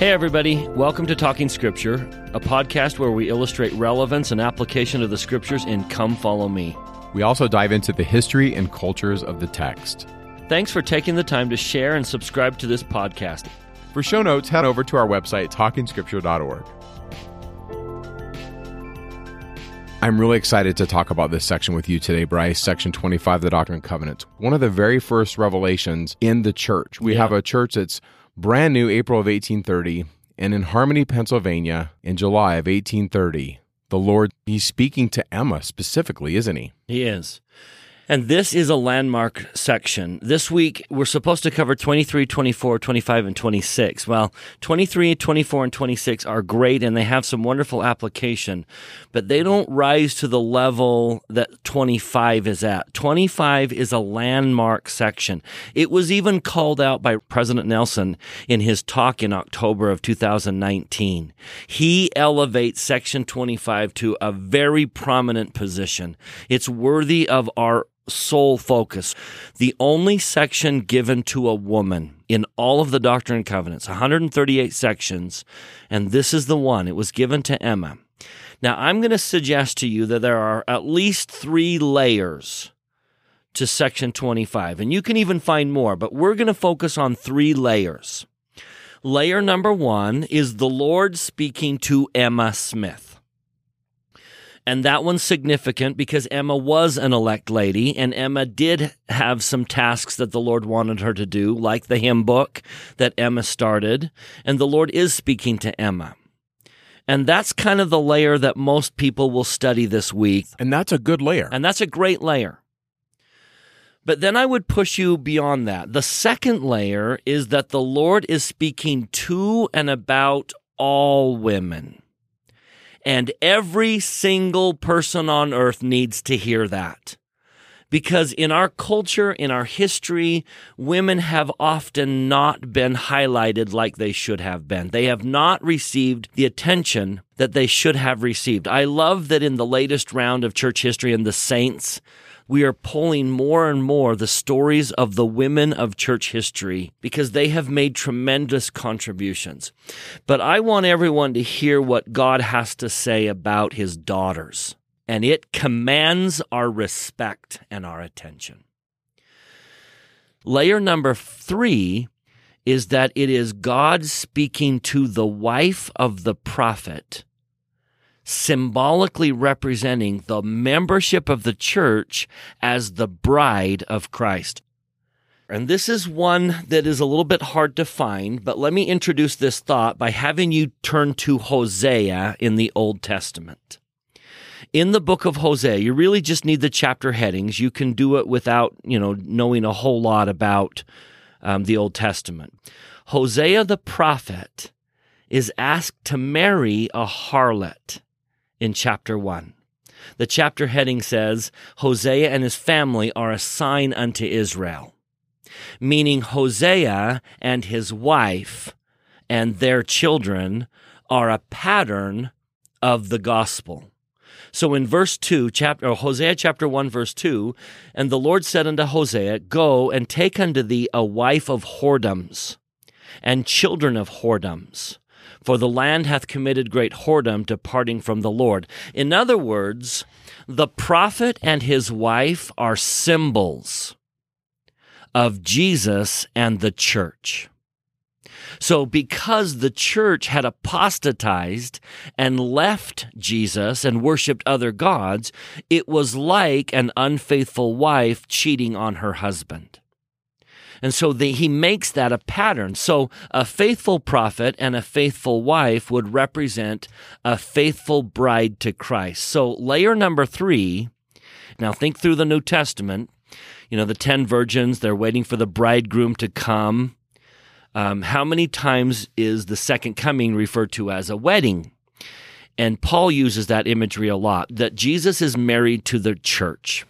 Hey, everybody. Welcome to Talking Scripture, a podcast where we illustrate relevance and application of the scriptures in Come Follow Me. We also dive into the history and cultures of the text. Thanks for taking the time to share and subscribe to this podcast. For show notes, head over to our website, talkingscripture.org. I'm really excited to talk about this section with you today, Bryce. Section 25, of the Doctrine and Covenants. One of the very first revelations in the church. We Yeah. have a church that's brand new, April of 1830, and in Harmony, Pennsylvania, in July of 1830, the Lord, he's speaking to Emma specifically, isn't he? He is. And this is a landmark section. This week, we're supposed to cover 23, 24, 25, and 26. Well, 23, 24, and 26 are great and they have some wonderful application, but they don't rise to the level that 25 is at. 25 is a landmark section. It was even called out by President Nelson in his talk in October of 2019. He elevates Section 25 to a very prominent position. It's worthy of our sole focus. The only section given to a woman in all of the Doctrine and Covenants, 138 sections, and this is the one. It was given to Emma. Now, I'm going to suggest to you that there are at least three layers to section 25, and you can even find more, but we're going to focus on three layers. Layer number one is the Lord speaking to Emma Smith. And that one's significant because Emma was an elect lady, and Emma did have some tasks that the Lord wanted her to do, like the hymn book that Emma started. And the Lord is speaking to Emma. And that's kind of the layer that most people will study this week. And that's a good layer. And that's a great layer. But then I would push you beyond that. The second layer is that the Lord is speaking to and about all women. And every single person on earth needs to hear that. Because in our culture, in our history, women have often not been highlighted like they should have been. They have not received the attention that they should have received. I love that in the latest round of church history and the saints, we are pulling more and more the stories of the women of church history because they have made tremendous contributions. But I want everyone to hear what God has to say about his daughters, and it commands our respect and our attention. Layer number three is that it is God speaking to the wife of the prophet symbolically representing the membership of the church as the bride of Christ. And this is one that is a little bit hard to find, but let me introduce this thought by having you turn to Hosea in the Old Testament. In the book of Hosea, you really just need the chapter headings. You can do it without, you know, knowing a whole lot about um, the Old Testament. Hosea the prophet is asked to marry a harlot in chapter 1. The chapter heading says, Hosea and his family are a sign unto Israel, meaning Hosea and his wife and their children are a pattern of the gospel. So in verse 2, chapter, Hosea chapter 1, verse 2, and the Lord said unto Hosea, Go and take unto thee a wife of whoredoms and children of whoredoms for the land hath committed great whoredom, departing from the Lord. In other words, the prophet and his wife are symbols of Jesus and the church. So, because the church had apostatized and left Jesus and worshiped other gods, it was like an unfaithful wife cheating on her husband. And so the, he makes that a pattern. So a faithful prophet and a faithful wife would represent a faithful bride to Christ. So layer number three, now think through the New Testament. You know, the 10 virgins, they're waiting for the bridegroom to come. Um, how many times is the second coming referred to as a wedding? And Paul uses that imagery a lot that Jesus is married to the church.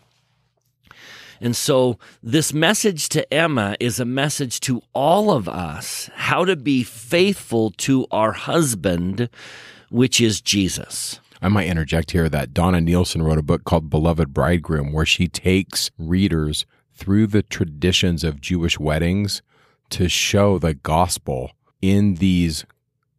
And so, this message to Emma is a message to all of us how to be faithful to our husband, which is Jesus. I might interject here that Donna Nielsen wrote a book called Beloved Bridegroom, where she takes readers through the traditions of Jewish weddings to show the gospel in these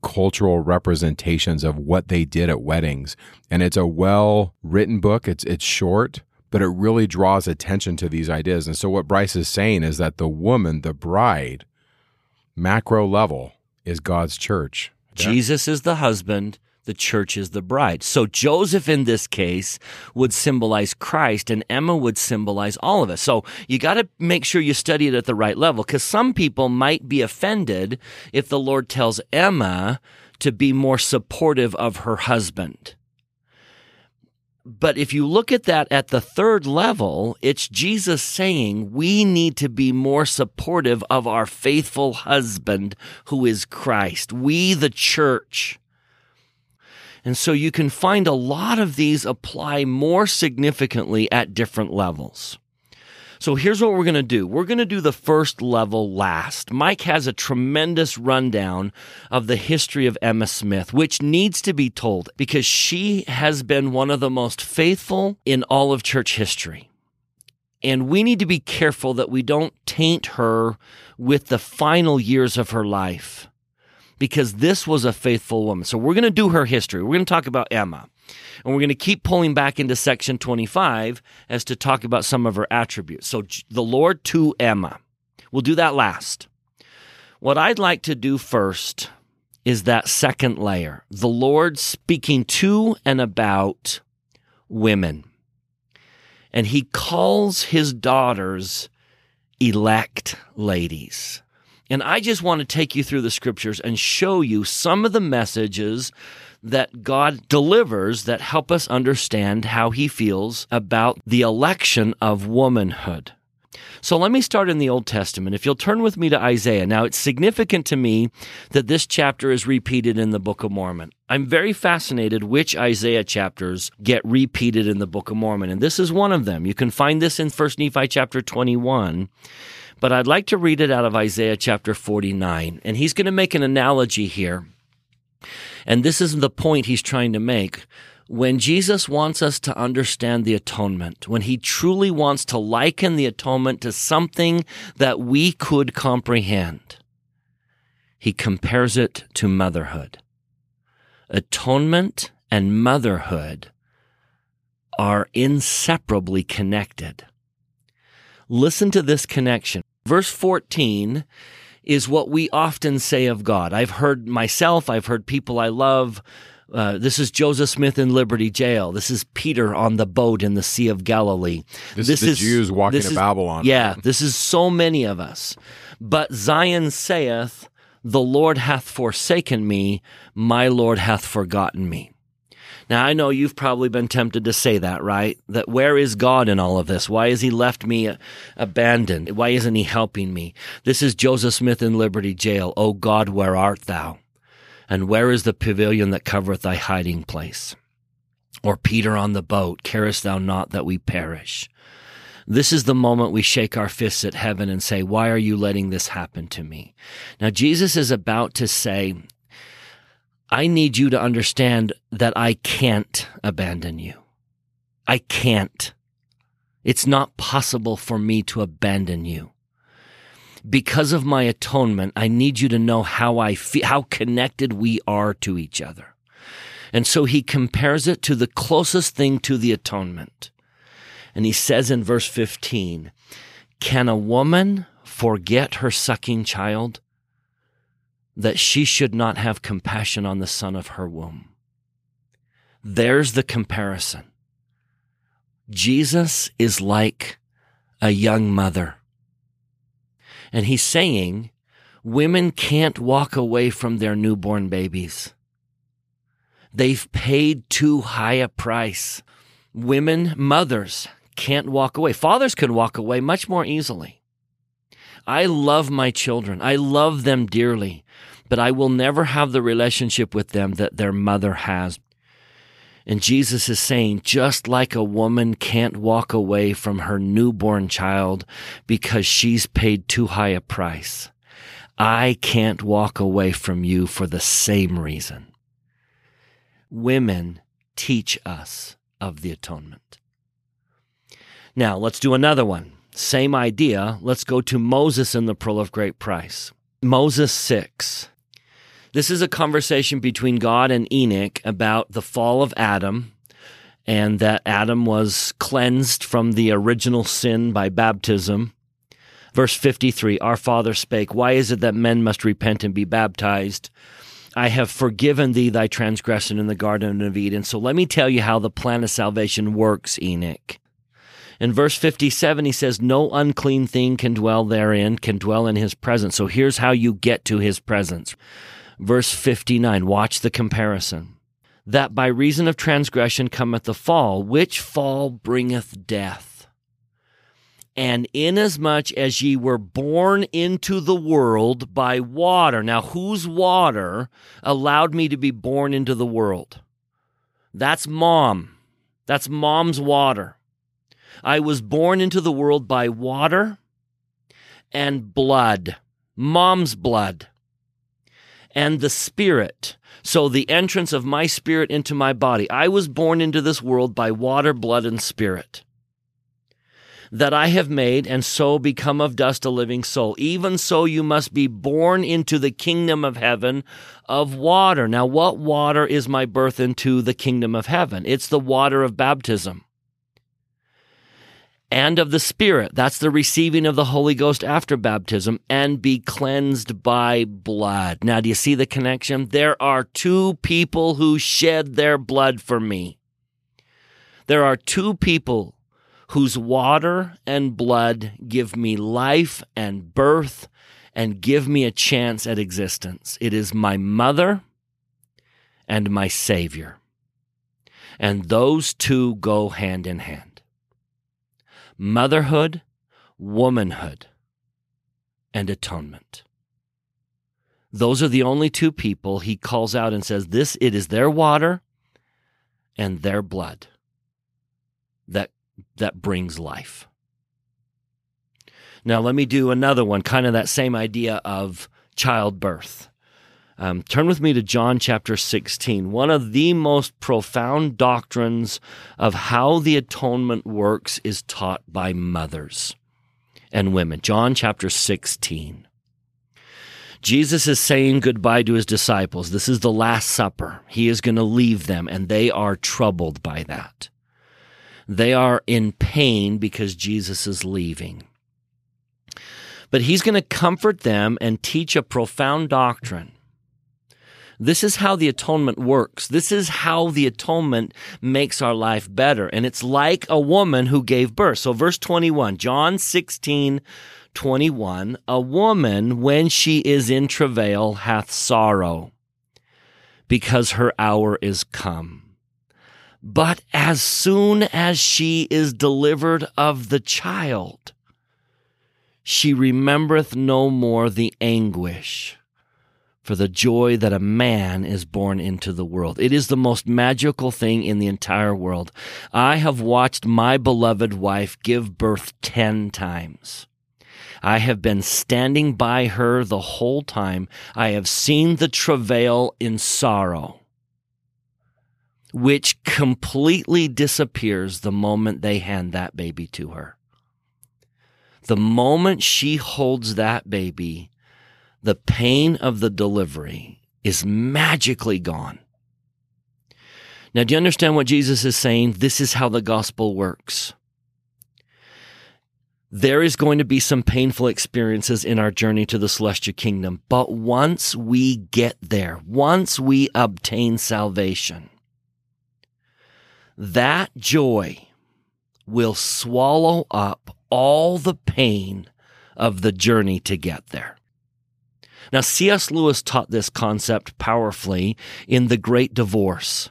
cultural representations of what they did at weddings. And it's a well written book. It's it's short, but it really draws attention to these ideas. And so what Bryce is saying is that the woman, the bride, macro level, is God's church. Jesus is the husband, the church is the bride. So Joseph in this case would symbolize Christ and Emma would symbolize all of us. So you got to make sure you study it at the right level because some people might be offended if the Lord tells Emma to be more supportive of her husband. But if you look at that at the third level, it's Jesus saying we need to be more supportive of our faithful husband who is Christ. We, the church. And so you can find a lot of these apply more significantly at different levels. So here's what we're going to do. We're going to do the first level last. Mike has a tremendous rundown of the history of Emma Smith, which needs to be told because she has been one of the most faithful in all of church history. And we need to be careful that we don't taint her with the final years of her life because this was a faithful woman. So we're going to do her history. We're going to talk about Emma. And we're going to keep pulling back into section 25 as to talk about some of her attributes. So the Lord to Emma. We'll do that last. What I'd like to do first is that second layer the Lord speaking to and about women. And he calls his daughters elect ladies. And I just want to take you through the scriptures and show you some of the messages that God delivers that help us understand how he feels about the election of womanhood. So let me start in the Old Testament. If you'll turn with me to Isaiah. Now, it's significant to me that this chapter is repeated in the Book of Mormon. I'm very fascinated which Isaiah chapters get repeated in the Book of Mormon, and this is one of them. You can find this in 1 Nephi chapter 21. But I'd like to read it out of Isaiah chapter 49. And he's going to make an analogy here and this is the point he's trying to make. When Jesus wants us to understand the atonement, when he truly wants to liken the atonement to something that we could comprehend, he compares it to motherhood. Atonement and motherhood are inseparably connected. Listen to this connection. Verse 14 is what we often say of God. I've heard myself, I've heard people I love. Uh, this is Joseph Smith in Liberty Jail. This is Peter on the boat in the Sea of Galilee. This, this is the Jews walking to Babylon. Yeah, this is so many of us. But Zion saith, The Lord hath forsaken me, my Lord hath forgotten me. Now, I know you've probably been tempted to say that, right? That where is God in all of this? Why has he left me abandoned? Why isn't he helping me? This is Joseph Smith in Liberty Jail. O God, where art thou? And where is the pavilion that covereth thy hiding place? Or Peter on the boat, carest thou not that we perish? This is the moment we shake our fists at heaven and say, Why are you letting this happen to me? Now, Jesus is about to say, I need you to understand that I can't abandon you. I can't. It's not possible for me to abandon you. Because of my atonement, I need you to know how I feel, how connected we are to each other. And so he compares it to the closest thing to the atonement. And he says in verse 15, can a woman forget her sucking child that she should not have compassion on the son of her womb. There's the comparison. Jesus is like a young mother. And he's saying women can't walk away from their newborn babies. They've paid too high a price. Women, mothers, can't walk away. Fathers can walk away much more easily. I love my children. I love them dearly but I will never have the relationship with them that their mother has. And Jesus is saying, just like a woman can't walk away from her newborn child because she's paid too high a price, I can't walk away from you for the same reason. Women teach us of the atonement. Now, let's do another one. Same idea. Let's go to Moses in the Pearl of Great Price. Moses 6 This is a conversation between God and Enoch about the fall of Adam and that Adam was cleansed from the original sin by baptism. Verse 53 Our Father spake, Why is it that men must repent and be baptized? I have forgiven thee thy transgression in the Garden of Eden. So let me tell you how the plan of salvation works, Enoch. In verse 57, he says, No unclean thing can dwell therein, can dwell in his presence. So here's how you get to his presence. Verse 59, watch the comparison. That by reason of transgression cometh the fall, which fall bringeth death. And inasmuch as ye were born into the world by water, now whose water allowed me to be born into the world? That's mom. That's mom's water. I was born into the world by water and blood, mom's blood, and the spirit. So the entrance of my spirit into my body. I was born into this world by water, blood, and spirit. That I have made, and so become of dust a living soul. Even so, you must be born into the kingdom of heaven of water. Now, what water is my birth into the kingdom of heaven? It's the water of baptism and of the Spirit. That's the receiving of the Holy Ghost after baptism and be cleansed by blood. Now, do you see the connection? There are two people who shed their blood for me. There are two people whose water and blood give me life and birth and give me a chance at existence. It is my mother and my Savior. And those two go hand in hand motherhood, womanhood, and atonement. Those are the only two people he calls out and says, This, it is their water and their blood that, that brings life. Now, let me do another one, kind of that same idea of childbirth. Um, turn with me to John chapter 16. One of the most profound doctrines of how the atonement works is taught by mothers and women. John chapter 16. Jesus is saying goodbye to his disciples. This is the Last Supper. He is going to leave them, and they are troubled by that. They are in pain because Jesus is leaving. But he's going to comfort them and teach a profound doctrine this is how the atonement works. This is how the atonement makes our life better. And it's like a woman who gave birth. So verse 21, John 16, 21, a woman when she is in travail hath sorrow because her hour is come. But as soon as she is delivered of the child, she remembereth no more the anguish for the joy that a man is born into the world. It is the most magical thing in the entire world. I have watched my beloved wife give birth 10 times. I have been standing by her the whole time. I have seen the travail in sorrow, which completely disappears the moment they hand that baby to her. The moment she holds that baby, the pain of the delivery is magically gone. Now, do you understand what Jesus is saying? This is how the gospel works. There is going to be some painful experiences in our journey to the celestial kingdom, but once we get there, once we obtain salvation, that joy will swallow up all the pain of the journey to get there. Now, C.S. Lewis taught this concept powerfully in The Great Divorce.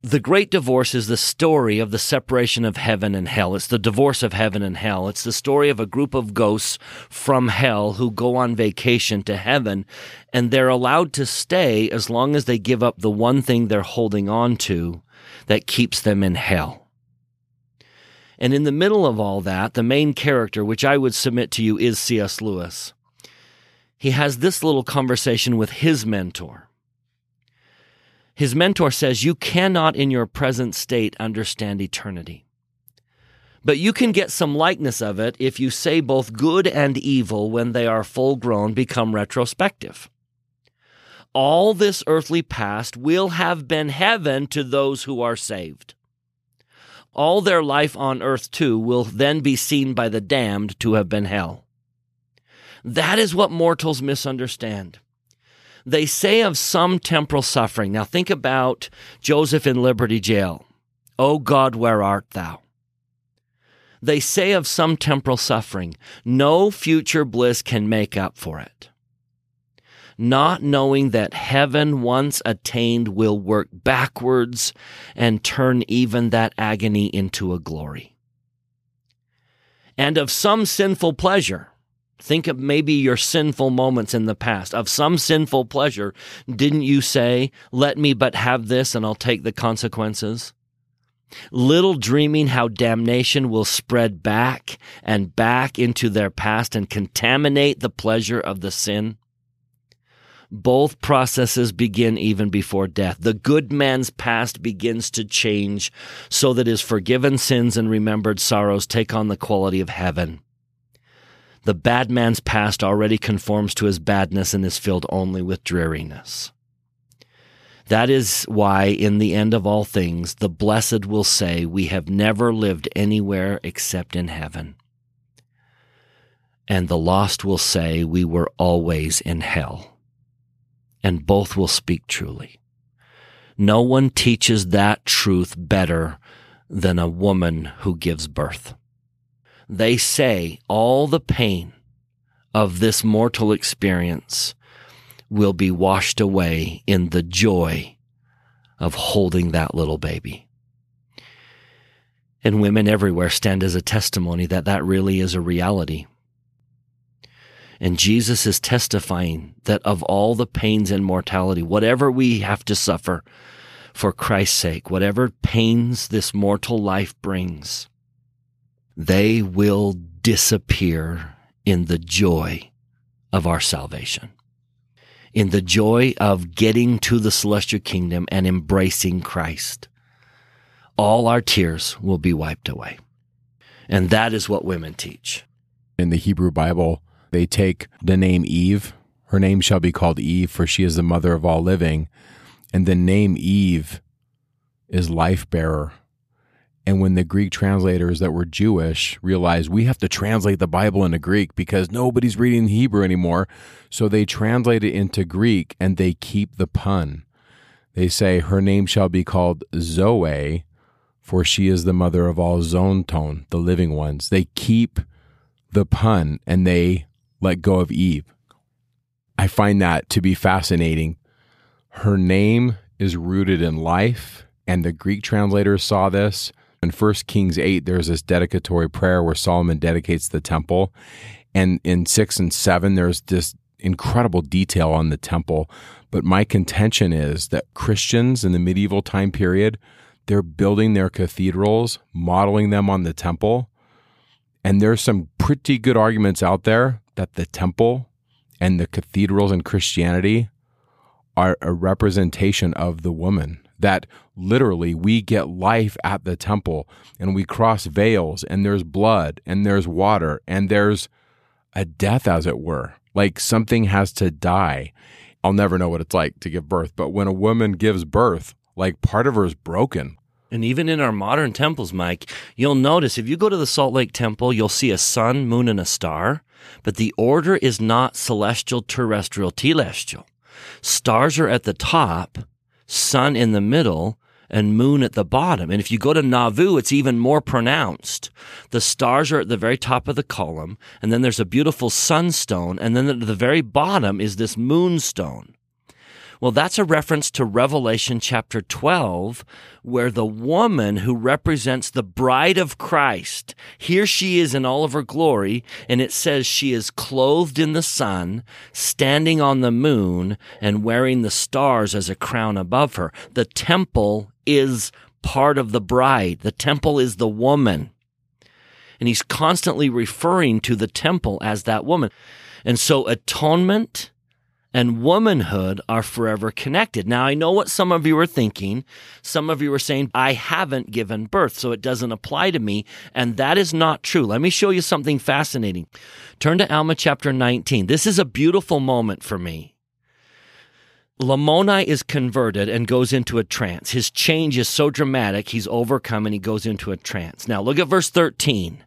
The Great Divorce is the story of the separation of heaven and hell. It's the divorce of heaven and hell. It's the story of a group of ghosts from hell who go on vacation to heaven, and they're allowed to stay as long as they give up the one thing they're holding on to that keeps them in hell. And in the middle of all that, the main character, which I would submit to you is C.S. Lewis he has this little conversation with his mentor. His mentor says, You cannot in your present state understand eternity. But you can get some likeness of it if you say both good and evil when they are full grown become retrospective. all this earthly past will have been heaven to those who are saved. All their life on earth, too, will then be seen by the damned to have been hell. That is what mortals misunderstand. They say of some temporal suffering. Now think about Joseph in Liberty Jail. O God, where art thou? They say of some temporal suffering, no future bliss can make up for it. Not knowing that heaven once attained will work backwards and turn even that agony into a glory. And of some sinful pleasure, Think of maybe your sinful moments in the past. Of some sinful pleasure, didn't you say, Let me but have this and I'll take the consequences? Little dreaming how damnation will spread back and back into their past and contaminate the pleasure of the sin. Both processes begin even before death. The good man's past begins to change so that his forgiven sins and remembered sorrows take on the quality of heaven. The bad man's past already conforms to his badness and is filled only with dreariness. That is why, in the end of all things, the blessed will say, We have never lived anywhere except in heaven. And the lost will say, We were always in hell. And both will speak truly. No one teaches that truth better than a woman who gives birth they say all the pain of this mortal experience will be washed away in the joy of holding that little baby. And women everywhere stand as a testimony that that really is a reality. And Jesus is testifying that of all the pains and mortality, whatever we have to suffer for Christ's sake, whatever pains this mortal life brings, they will disappear in the joy of our salvation, in the joy of getting to the celestial kingdom and embracing Christ. All our tears will be wiped away. And that is what women teach. In the Hebrew Bible, they take the name Eve. Her name shall be called Eve, for she is the mother of all living. And the name Eve is life bearer and when the Greek translators that were Jewish realized we have to translate the Bible into Greek because nobody's reading Hebrew anymore, so they translate it into Greek and they keep the pun. They say, Her name shall be called Zoe, for she is the mother of all Zonton, the living ones. They keep the pun and they let go of Eve. I find that to be fascinating. Her name is rooted in life, and the Greek translators saw this in 1 Kings 8, there's this dedicatory prayer where Solomon dedicates the temple. And in 6 and 7, there's this incredible detail on the temple. But my contention is that Christians in the medieval time period, they're building their cathedrals, modeling them on the temple. And there's some pretty good arguments out there that the temple and the cathedrals in Christianity are a representation of the woman that literally we get life at the temple and we cross veils and there's blood and there's water and there's a death, as it were. Like something has to die. I'll never know what it's like to give birth, but when a woman gives birth, like part of her is broken. And even in our modern temples, Mike, you'll notice if you go to the Salt Lake Temple, you'll see a sun, moon, and a star, but the order is not celestial, terrestrial, telestial. Stars are at the top, sun in the middle, and moon at the bottom. And if you go to Nauvoo, it's even more pronounced. The stars are at the very top of the column, and then there's a beautiful sunstone, and then at the very bottom is this moonstone. Well, that's a reference to Revelation chapter 12, where the woman who represents the bride of Christ, here she is in all of her glory, and it says she is clothed in the sun, standing on the moon, and wearing the stars as a crown above her. The temple is part of the bride. The temple is the woman. And he's constantly referring to the temple as that woman. And so atonement, and womanhood are forever connected. Now, I know what some of you are thinking. Some of you are saying, I haven't given birth, so it doesn't apply to me. And that is not true. Let me show you something fascinating. Turn to Alma chapter 19. This is a beautiful moment for me. Lamoni is converted and goes into a trance. His change is so dramatic, he's overcome and he goes into a trance. Now look at verse 13.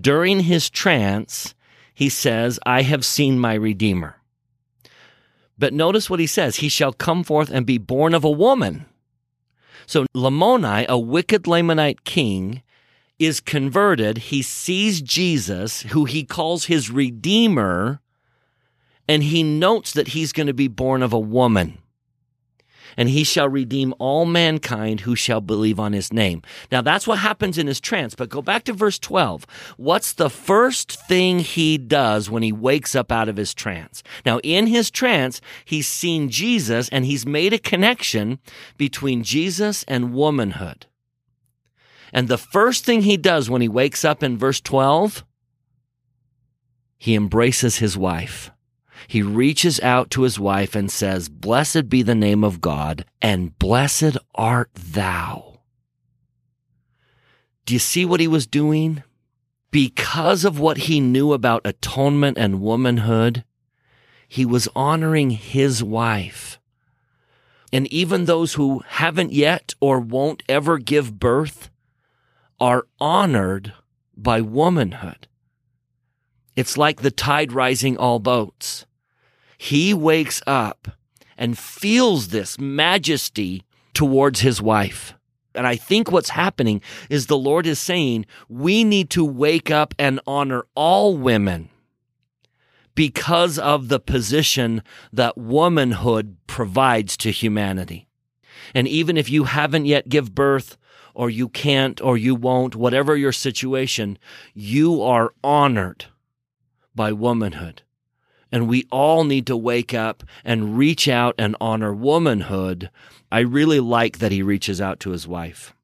During his trance, he says, I have seen my Redeemer. But notice what he says He shall come forth and be born of a woman. So Lamoni, a wicked Lamanite king, is converted. He sees Jesus, who he calls his Redeemer, and he notes that he's going to be born of a woman and he shall redeem all mankind who shall believe on his name. Now that's what happens in his trance. But go back to verse 12. What's the first thing he does when he wakes up out of his trance? Now in his trance, he's seen Jesus and he's made a connection between Jesus and womanhood. And the first thing he does when he wakes up in verse 12, he embraces his wife he reaches out to his wife and says, Blessed be the name of God, and blessed art thou. Do you see what he was doing? Because of what he knew about atonement and womanhood, he was honoring his wife. And even those who haven't yet or won't ever give birth are honored by womanhood. It's like the tide rising all boats he wakes up and feels this majesty towards his wife. And I think what's happening is the Lord is saying we need to wake up and honor all women because of the position that womanhood provides to humanity. And even if you haven't yet give birth or you can't or you won't, whatever your situation, you are honored by womanhood. And we all need to wake up and reach out and honor womanhood. I really like that he reaches out to his wife.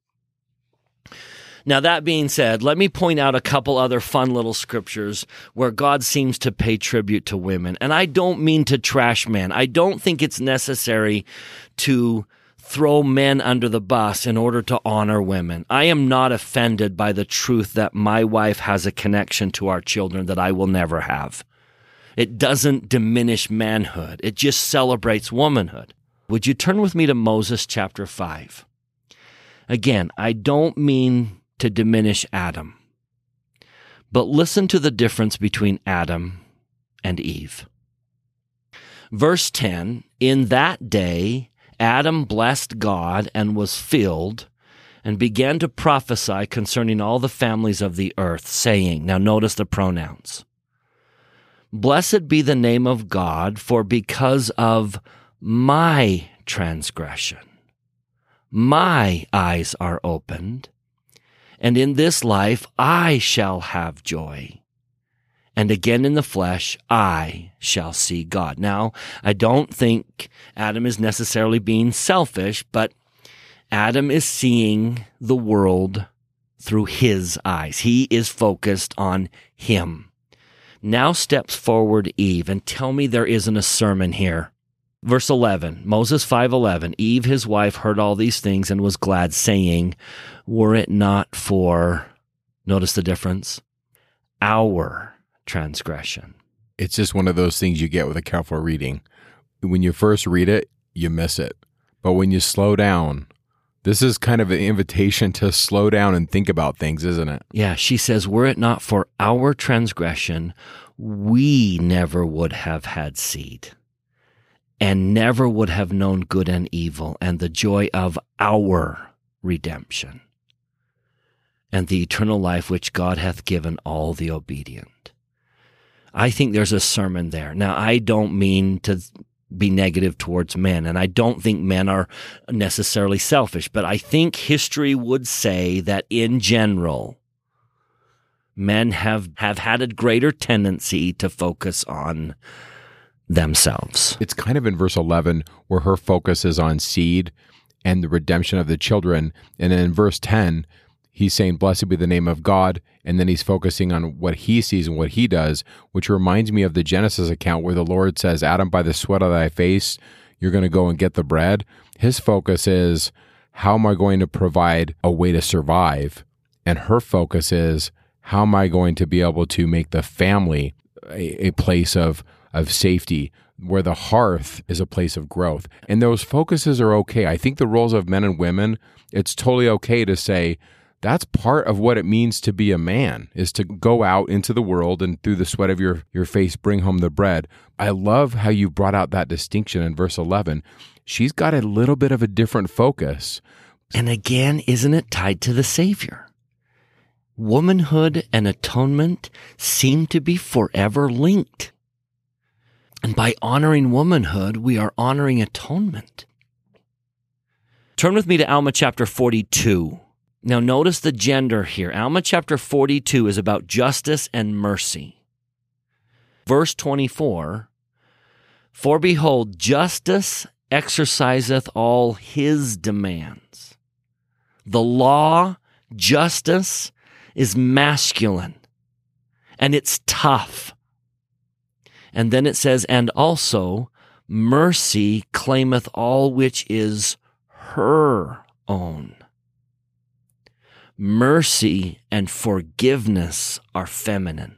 Now, that being said, let me point out a couple other fun little scriptures where God seems to pay tribute to women. And I don't mean to trash men. I don't think it's necessary to throw men under the bus in order to honor women. I am not offended by the truth that my wife has a connection to our children that I will never have. It doesn't diminish manhood. It just celebrates womanhood. Would you turn with me to Moses chapter 5? Again, I don't mean to diminish Adam, but listen to the difference between Adam and Eve. Verse 10 In that day, Adam blessed God and was filled and began to prophesy concerning all the families of the earth, saying, Now notice the pronouns. Blessed be the name of God, for because of my transgression, my eyes are opened, and in this life I shall have joy. And again in the flesh, I shall see God. Now, I don't think Adam is necessarily being selfish, but Adam is seeing the world through his eyes. He is focused on him. Now steps forward Eve and tell me there isn't a sermon here. Verse 11, Moses 5:11, Eve his wife heard all these things and was glad saying, were it not for notice the difference, our transgression. It's just one of those things you get with a careful reading. When you first read it, you miss it. But when you slow down this is kind of an invitation to slow down and think about things, isn't it? Yeah, she says, Were it not for our transgression, we never would have had seed and never would have known good and evil and the joy of our redemption and the eternal life which God hath given all the obedient. I think there's a sermon there. Now, I don't mean to be negative towards men. And I don't think men are necessarily selfish, but I think history would say that in general, men have, have had a greater tendency to focus on themselves. It's kind of in verse 11 where her focus is on seed and the redemption of the children. And in verse 10, he's saying, Blessed be the name of God. And then he's focusing on what he sees and what he does, which reminds me of the Genesis account where the Lord says, Adam, by the sweat of thy face, you're going to go and get the bread. His focus is, How am I going to provide a way to survive? And her focus is, How am I going to be able to make the family a, a place of, of safety? where the hearth is a place of growth. And those focuses are okay. I think the roles of men and women, it's totally okay to say, that's part of what it means to be a man is to go out into the world and through the sweat of your, your face bring home the bread. I love how you brought out that distinction in verse 11 she's got a little bit of a different focus. And again isn't it tied to the savior? Womanhood and atonement seem to be forever linked. And by honoring womanhood we are honoring atonement. Turn with me to alma chapter 42 now, notice the gender here. Alma chapter 42 is about justice and mercy. Verse 24 For behold, justice exerciseth all his demands. The law, justice, is masculine and it's tough. And then it says, and also mercy claimeth all which is her own mercy and forgiveness are feminine.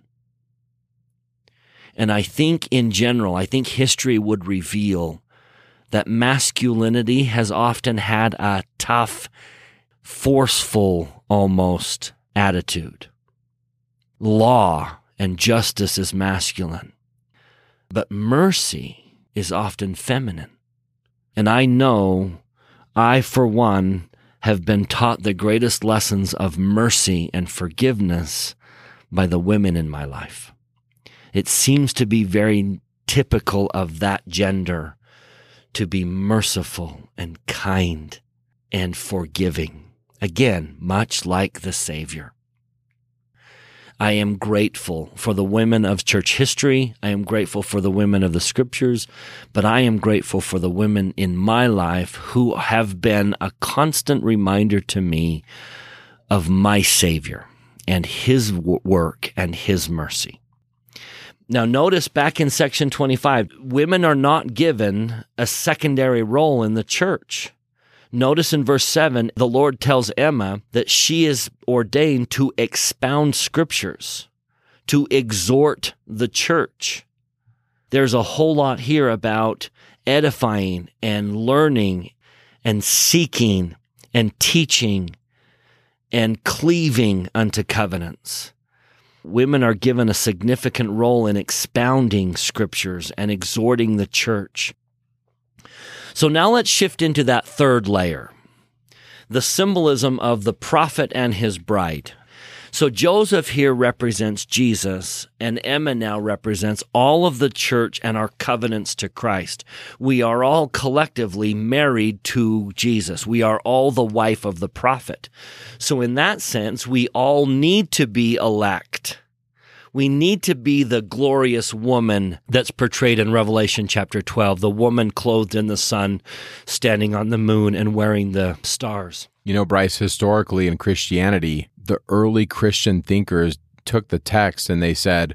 And I think in general, I think history would reveal that masculinity has often had a tough, forceful almost attitude. Law and justice is masculine, but mercy is often feminine. And I know I, for one, have been taught the greatest lessons of mercy and forgiveness by the women in my life. It seems to be very typical of that gender to be merciful and kind and forgiving. Again, much like the Savior. I am grateful for the women of church history. I am grateful for the women of the scriptures, but I am grateful for the women in my life who have been a constant reminder to me of my Savior and His work and His mercy. Now, notice back in section 25, women are not given a secondary role in the church. Notice in verse 7, the Lord tells Emma that she is ordained to expound scriptures, to exhort the church. There's a whole lot here about edifying and learning and seeking and teaching and cleaving unto covenants. Women are given a significant role in expounding scriptures and exhorting the church. So now let's shift into that third layer the symbolism of the prophet and his bride. So Joseph here represents Jesus, and Emma now represents all of the church and our covenants to Christ. We are all collectively married to Jesus. We are all the wife of the prophet. So in that sense, we all need to be elect we need to be the glorious woman that's portrayed in Revelation chapter 12, the woman clothed in the sun, standing on the moon and wearing the stars. You know, Bryce, historically in Christianity, the early Christian thinkers took the text and they said,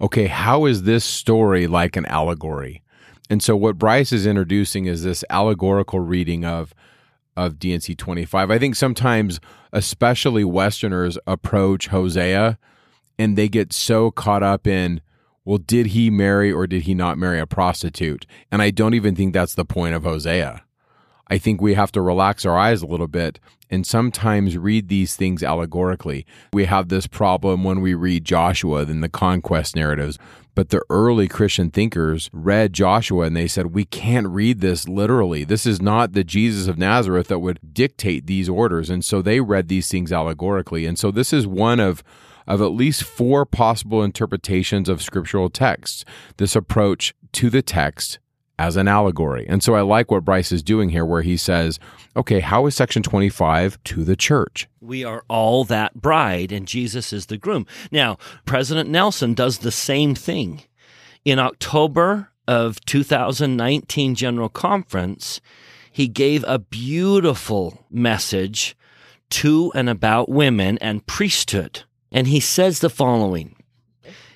okay, how is this story like an allegory? And so what Bryce is introducing is this allegorical reading of of D&C 25. I think sometimes especially westerners approach Hosea and they get so caught up in well did he marry or did he not marry a prostitute and i don't even think that's the point of hosea i think we have to relax our eyes a little bit and sometimes read these things allegorically we have this problem when we read joshua in the conquest narratives but the early Christian thinkers read Joshua and they said, We can't read this literally. This is not the Jesus of Nazareth that would dictate these orders. And so they read these things allegorically. And so this is one of of at least four possible interpretations of scriptural texts. This approach to the text as an allegory. And so I like what Bryce is doing here, where he says, okay, how is section 25 to the church? We are all that bride, and Jesus is the groom. Now, President Nelson does the same thing. In October of 2019 General Conference, he gave a beautiful message to and about women and priesthood. And he says the following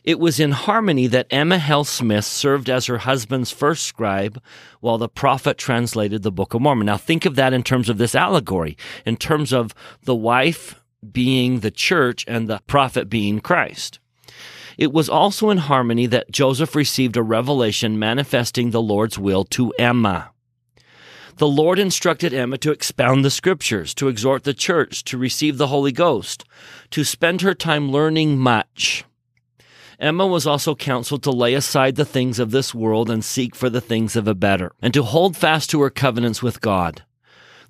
It was in harmony that Emma Hale Smith served as her husband's first scribe while the prophet translated the Book of Mormon. Now, think of that in terms of this allegory, in terms of the wife being the church and the prophet being Christ. It was also in harmony that Joseph received a revelation manifesting the Lord's will to Emma. The Lord instructed Emma to expound the scriptures, to exhort the church, to receive the Holy Ghost, to spend her time learning much. Emma was also counseled to lay aside the things of this world and seek for the things of a better, and to hold fast to her covenants with God.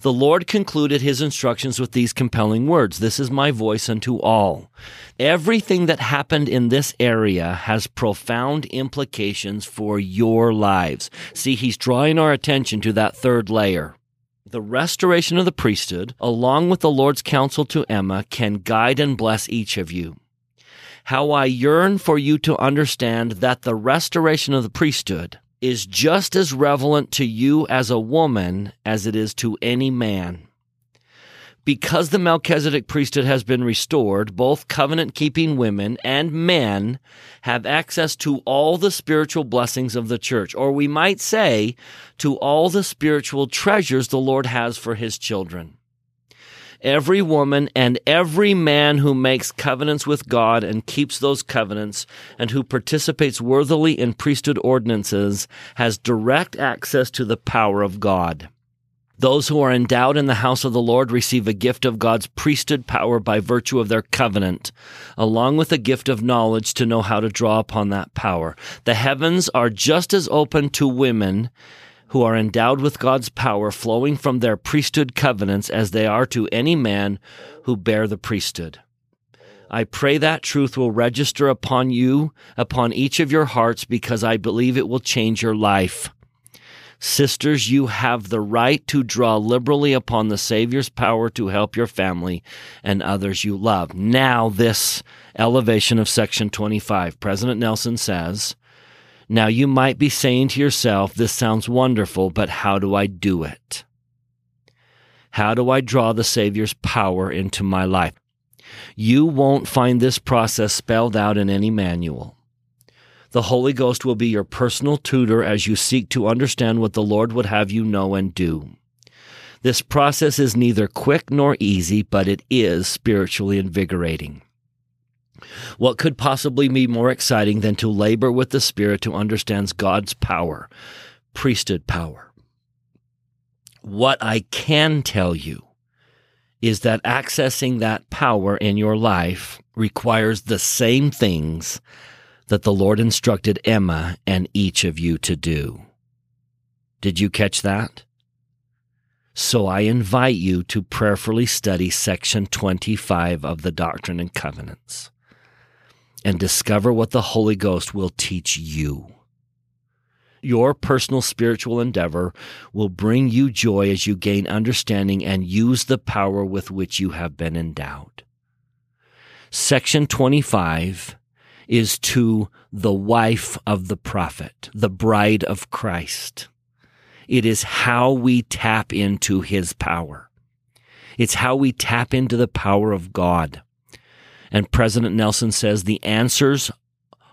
The Lord concluded his instructions with these compelling words This is my voice unto all. Everything that happened in this area has profound implications for your lives. See, he's drawing our attention to that third layer. The restoration of the priesthood, along with the Lord's counsel to Emma, can guide and bless each of you. How I yearn for you to understand that the restoration of the priesthood is just as relevant to you as a woman as it is to any man. Because the Melchizedek priesthood has been restored, both covenant keeping women and men have access to all the spiritual blessings of the church, or we might say, to all the spiritual treasures the Lord has for his children every woman and every man who makes covenants with God and keeps those covenants and who participates worthily in priesthood ordinances has direct access to the power of God. Those who are endowed in the house of the Lord receive a gift of God's priesthood power by virtue of their covenant, along with a gift of knowledge to know how to draw upon that power. The heavens are just as open to women who are endowed with God's power flowing from their priesthood covenants as they are to any man who bear the priesthood. I pray that truth will register upon you, upon each of your hearts, because I believe it will change your life. Sisters, you have the right to draw liberally upon the Savior's power to help your family and others you love. Now, this elevation of section 25. President Nelson says, now you might be saying to yourself, this sounds wonderful, but how do I do it? How do I draw the Savior's power into my life? You won't find this process spelled out in any manual. The Holy Ghost will be your personal tutor as you seek to understand what the Lord would have you know and do. This process is neither quick nor easy, but it is spiritually invigorating. What could possibly be more exciting than to labor with the Spirit who understands God's power, priesthood power? What I can tell you is that accessing that power in your life requires the same things that the Lord instructed Emma and each of you to do. Did you catch that? So I invite you to prayerfully study section 25 of the Doctrine and Covenants and discover what the Holy Ghost will teach you. Your personal spiritual endeavor will bring you joy as you gain understanding and use the power with which you have been endowed. Section 25 is to the wife of the prophet, the bride of Christ. It is how we tap into his power. It's how we tap into the power of God. And President Nelson says the answers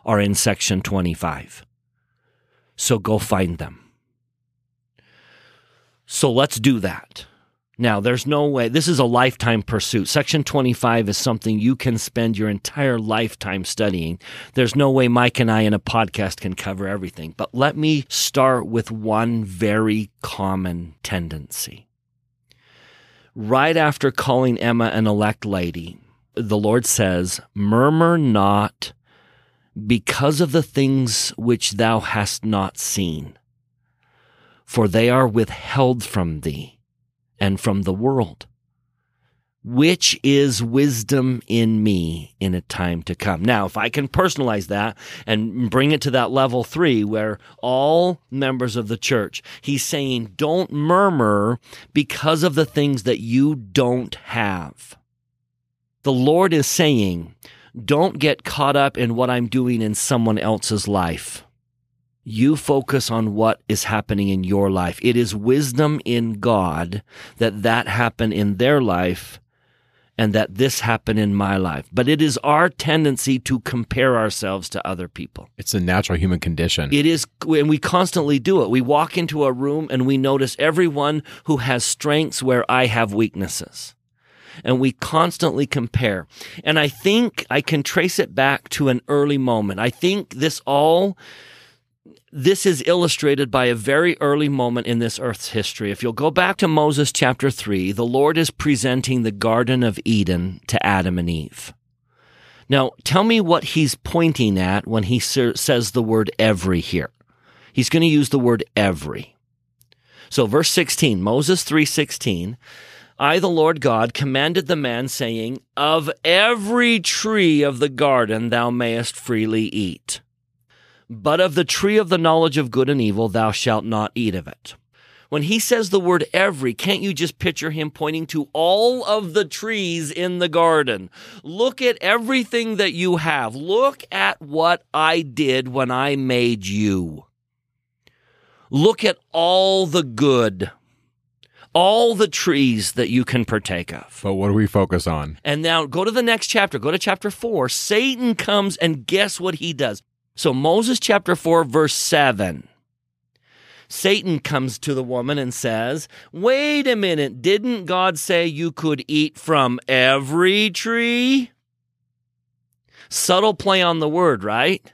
are in section 25. So go find them. So let's do that. Now, there's no way, this is a lifetime pursuit. Section 25 is something you can spend your entire lifetime studying. There's no way Mike and I in a podcast can cover everything. But let me start with one very common tendency. Right after calling Emma an elect lady, the Lord says, Murmur not because of the things which thou hast not seen, for they are withheld from thee and from the world. Which is wisdom in me in a time to come? Now, if I can personalize that and bring it to that level three where all members of the church, he's saying, don't murmur because of the things that you don't have the Lord is saying, don't get caught up in what I'm doing in someone else's life. You focus on what is happening in your life. It is wisdom in God that that happened in their life and that this happened in my life. But it is our tendency to compare ourselves to other people. It's a natural human condition. It is, and we constantly do it. We walk into a room and we notice everyone who has strengths where I have weaknesses. And we constantly compare. And I think I can trace it back to an early moment. I think this all this is illustrated by a very early moment in this earth's history. If you'll go back to Moses chapter 3, the Lord is presenting the Garden of Eden to Adam and Eve. Now, tell me what he's pointing at when he says the word every here. He's going to use the word every. So verse 16, Moses 3:16, I the Lord God commanded the man saying, of every tree of the garden thou mayest freely eat. But of the tree of the knowledge of good and evil thou shalt not eat of it. When he says the word every, can't you just picture him pointing to all of the trees in the garden? Look at everything that you have. Look at what I did when I made you. Look at all the good, all the trees that you can partake of. But what do we focus on? And now go to the next chapter. Go to chapter four. Satan comes and guess what he does? So, Moses chapter 4, verse 7. Satan comes to the woman and says, Wait a minute, didn't God say you could eat from every tree? Subtle play on the word, right?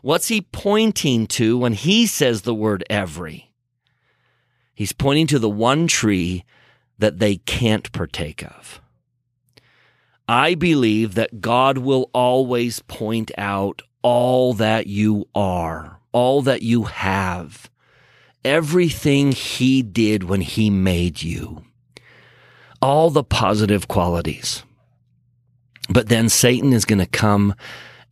What's he pointing to when he says the word every? He's pointing to the one tree that they can't partake of. I believe that God will always point out all that you are, all that you have, everything He did when He made you, all the positive qualities. But then Satan is going to come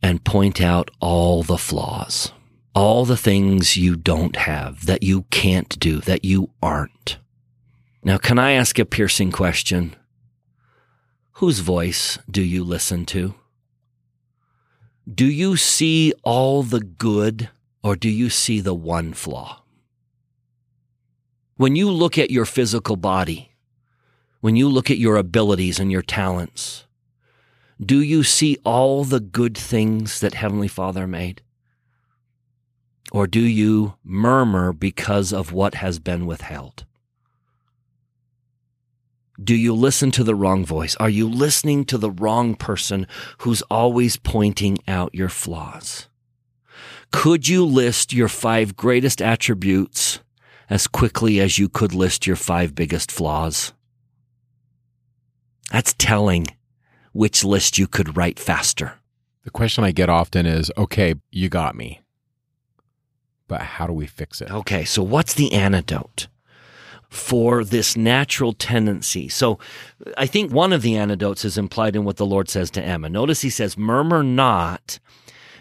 and point out all the flaws, all the things you don't have, that you can't do, that you aren't. Now, can I ask a piercing question? Whose voice do you listen to? Do you see all the good or do you see the one flaw? When you look at your physical body, when you look at your abilities and your talents, do you see all the good things that Heavenly Father made? Or do you murmur because of what has been withheld? Do you listen to the wrong voice? Are you listening to the wrong person who's always pointing out your flaws? Could you list your five greatest attributes as quickly as you could list your five biggest flaws? That's telling which list you could write faster. The question I get often is okay, you got me. But how do we fix it? Okay, so what's the antidote? for this natural tendency. So I think one of the antidotes is implied in what the Lord says to Emma. Notice he says, Murmur not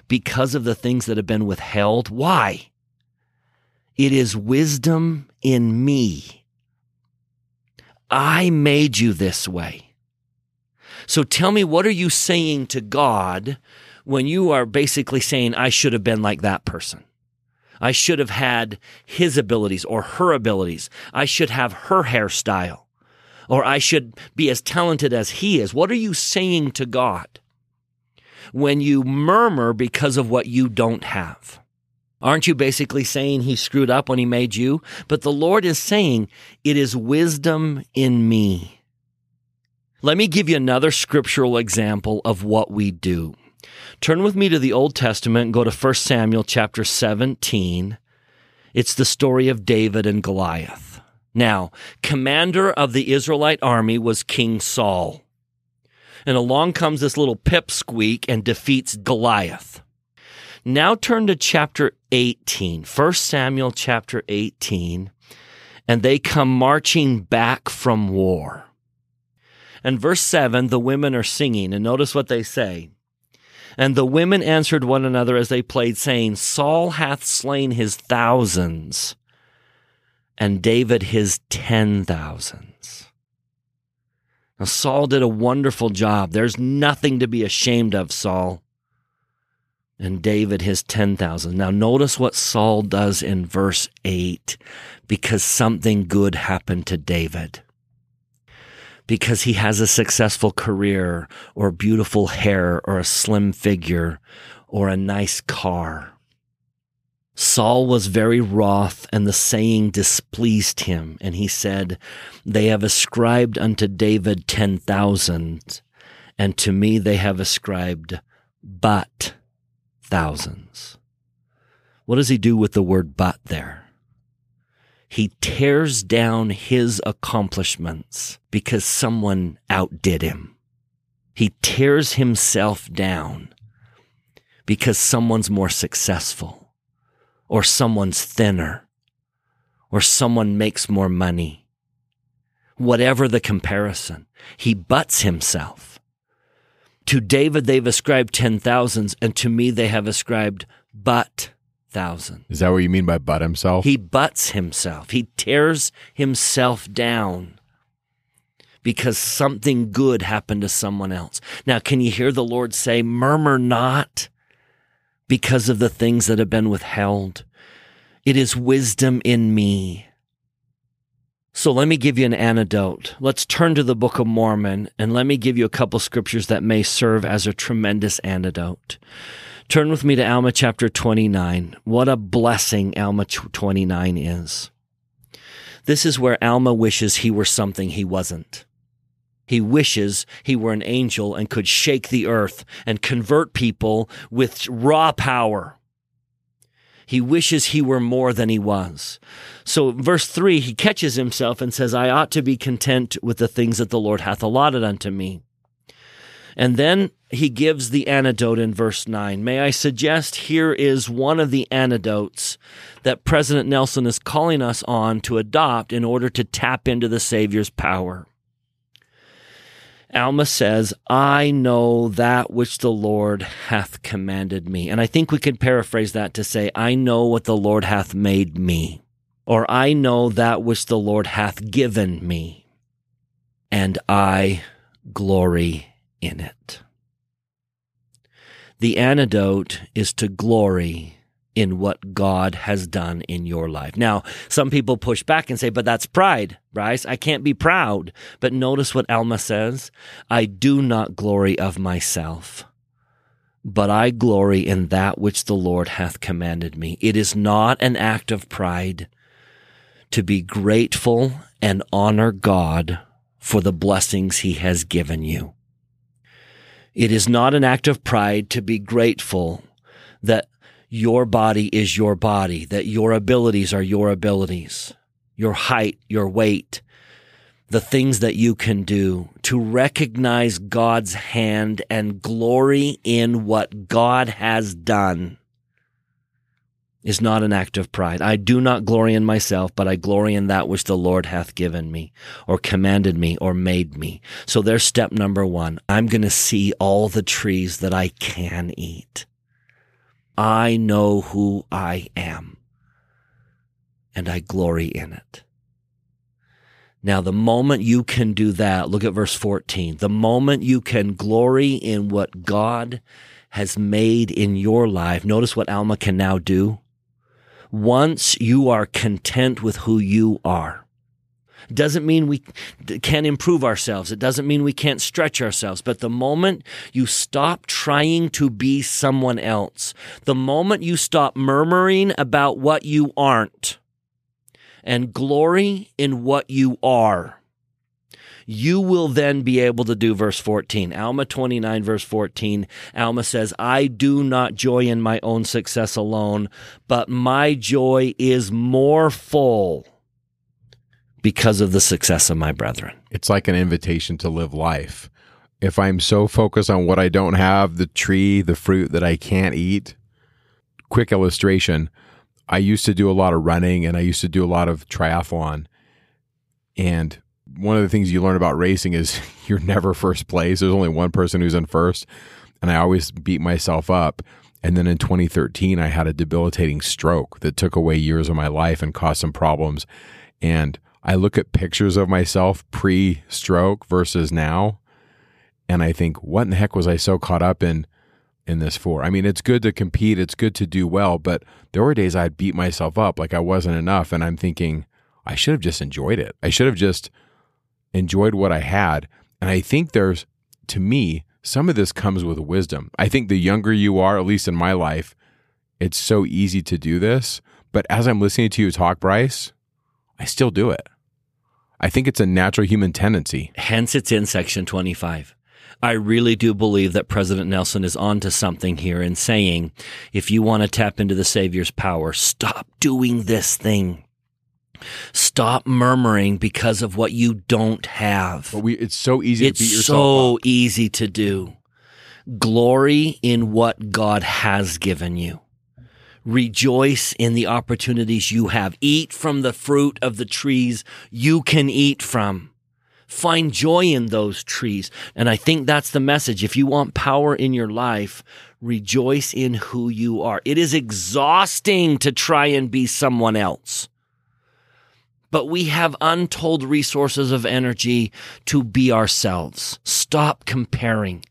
because of the things that have been withheld. Why? It is wisdom in me. I made you this way. So tell me, what are you saying to God when you are basically saying, I should have been like that person? I should have had his abilities or her abilities. I should have her hairstyle. Or I should be as talented as he is. What are you saying to God when you murmur because of what you don't have? Aren't you basically saying he screwed up when he made you? But the Lord is saying, it is wisdom in me. Let me give you another scriptural example of what we do. Turn with me to the Old Testament go to 1 Samuel chapter 17. It's the story of David and Goliath. Now, commander of the Israelite army was King Saul. And along comes this little pipsqueak and defeats Goliath. Now turn to chapter 18, 1 Samuel chapter 18, and they come marching back from war. And verse 7, the women are singing, and notice what they say. And the women answered one another as they played, saying, Saul hath slain his thousands, and David his ten thousands. Now, Saul did a wonderful job. There's nothing to be ashamed of, Saul. And David his 10,000. Now, notice what Saul does in verse 8 because something good happened to David because he has a successful career or beautiful hair or a slim figure or a nice car. Saul was very wroth, and the saying displeased him. And he said, They have ascribed unto David ten thousand, and to me they have ascribed but thousands. What does he do with the word but there? He tears down his accomplishments because someone outdid him. He tears himself down because someone's more successful or someone's thinner or someone makes more money. Whatever the comparison, he butts himself. To David, they've ascribed ten thousands, and to me, they have ascribed but thousand. Is that what you mean by butt himself? He butts himself. He tears himself down because something good happened to someone else. Now, can you hear the Lord say, murmur not because of the things that have been withheld? It is wisdom in me. So let me give you an antidote. Let's turn to the Book of Mormon and let me give you a couple scriptures that may serve as a tremendous antidote. Turn with me to Alma chapter 29. What a blessing Alma 29 is. This is where Alma wishes he were something he wasn't. He wishes he were an angel and could shake the earth and convert people with raw power. He wishes he were more than he was. So, verse 3, he catches himself and says, I ought to be content with the things that the Lord hath allotted unto me. And then he gives the antidote in verse 9. May I suggest here is one of the antidotes that President Nelson is calling us on to adopt in order to tap into the Savior's power. Alma says, I know that which the Lord hath commanded me. And I think we could paraphrase that to say, I know what the Lord hath made me, or I know that which the Lord hath given me, and I glory in it. The antidote is to glory in what God has done in your life. Now, some people push back and say, but that's pride, Bryce. I can't be proud. But notice what Alma says. I do not glory of myself, but I glory in that which the Lord hath commanded me. It is not an act of pride to be grateful and honor God for the blessings he has given you. It is not an act of pride to be grateful that your body is your body, that your abilities are your abilities, your height, your weight, the things that you can do, to recognize God's hand and glory in what God has done is not an act of pride. I do not glory in myself, but I glory in that which the Lord hath given me, or commanded me, or made me. So there's step number one. I'm going to see all the trees that I can eat. I know who I am and I glory in it. Now, the moment you can do that, look at verse 14. The moment you can glory in what God has made in your life, notice what Alma can now do. Once you are content with who you are, doesn't mean we can't improve ourselves. It doesn't mean we can't stretch ourselves. But the moment you stop trying to be someone else, the moment you stop murmuring about what you aren't and glory in what you are, you will then be able to do verse 14. Alma 29, verse 14. Alma says, I do not joy in my own success alone, but my joy is more full because of the success of my brethren. It's like an invitation to live life. If I'm so focused on what I don't have, the tree, the fruit that I can't eat, quick illustration. I used to do a lot of running and I used to do a lot of triathlon. And one of the things you learn about racing is you're never first place. There's only one person who's in first. And I always beat myself up. And then in 2013, I had a debilitating stroke that took away years of my life and caused some problems. And I look at pictures of myself pre stroke versus now, and I think, what in the heck was I so caught up in in this for? I mean, it's good to compete, it's good to do well, but there were days I'd beat myself up like I wasn't enough, and I'm thinking, I should have just enjoyed it. I should have just enjoyed what I had. And I think there's, to me, some of this comes with wisdom. I think the younger you are, at least in my life, It's so easy to do this. But as I'm listening to you talk, Bryce, I still do it. I think it's a natural human tendency. Hence, it's in section 25. I really do believe that President Nelson is onto something here in saying, if you want to tap into the Savior's power, stop doing this thing. Stop murmuring because of what you don't have. But we, it's so easy it's to beat yourself so up. easy to do. Glory in what God has given you. Rejoice in the opportunities you have. Eat from the fruit of the trees you can eat from. Find joy in those trees. And I think that's the message. If you want power in your life, rejoice in who you are. It is exhausting to try and be someone else. But we have untold resources of energy to be ourselves. Stop comparing.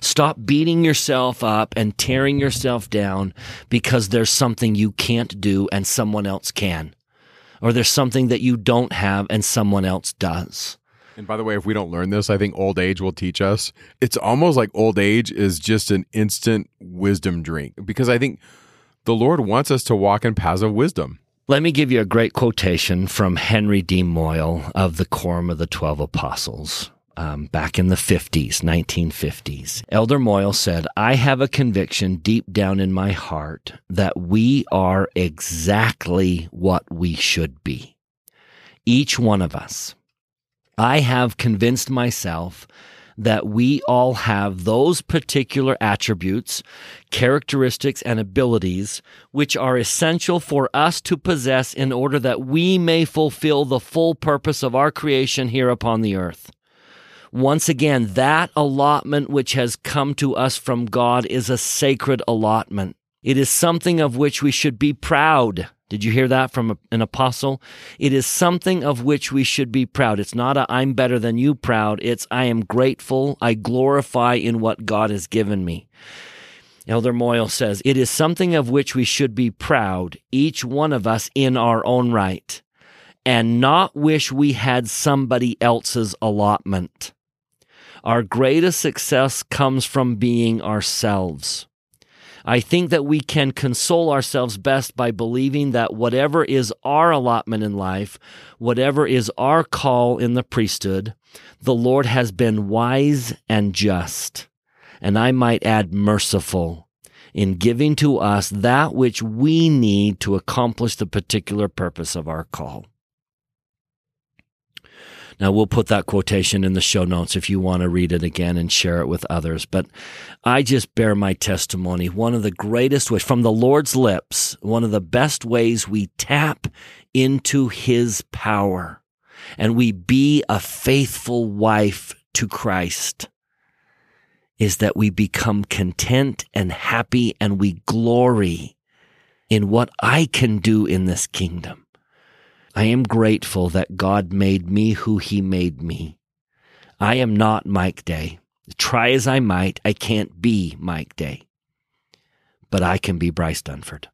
Stop beating yourself up and tearing yourself down because there's something you can't do and someone else can. Or there's something that you don't have and someone else does. And by the way, if we don't learn this, I think old age will teach us. It's almost like old age is just an instant wisdom drink because I think the Lord wants us to walk in paths of wisdom. Let me give you a great quotation from Henry D. Moyle of the Quorum of the Twelve Apostles. Um, back in the 50s, 1950s. Elder Moyle said, I have a conviction deep down in my heart that we are exactly what we should be. Each one of us. I have convinced myself that we all have those particular attributes, characteristics, and abilities which are essential for us to possess in order that we may fulfill the full purpose of our creation here upon the earth. Once again, that allotment which has come to us from God is a sacred allotment. It is something of which we should be proud. Did you hear that from an apostle? It is something of which we should be proud. It's not a I'm better than you proud. It's I am grateful. I glorify in what God has given me. Elder Moyle says, It is something of which we should be proud, each one of us in our own right, and not wish we had somebody else's allotment. Our greatest success comes from being ourselves. I think that we can console ourselves best by believing that whatever is our allotment in life, whatever is our call in the priesthood, the Lord has been wise and just, and I might add merciful in giving to us that which we need to accomplish the particular purpose of our call. Now, we'll put that quotation in the show notes if you want to read it again and share it with others. But I just bear my testimony. One of the greatest ways, from the Lord's lips, one of the best ways we tap into his power and we be a faithful wife to Christ is that we become content and happy and we glory in what I can do in this kingdom. I am grateful that God made me who he made me. I am not Mike Day. Try as I might, I can't be Mike Day. But I can be Bryce Dunford.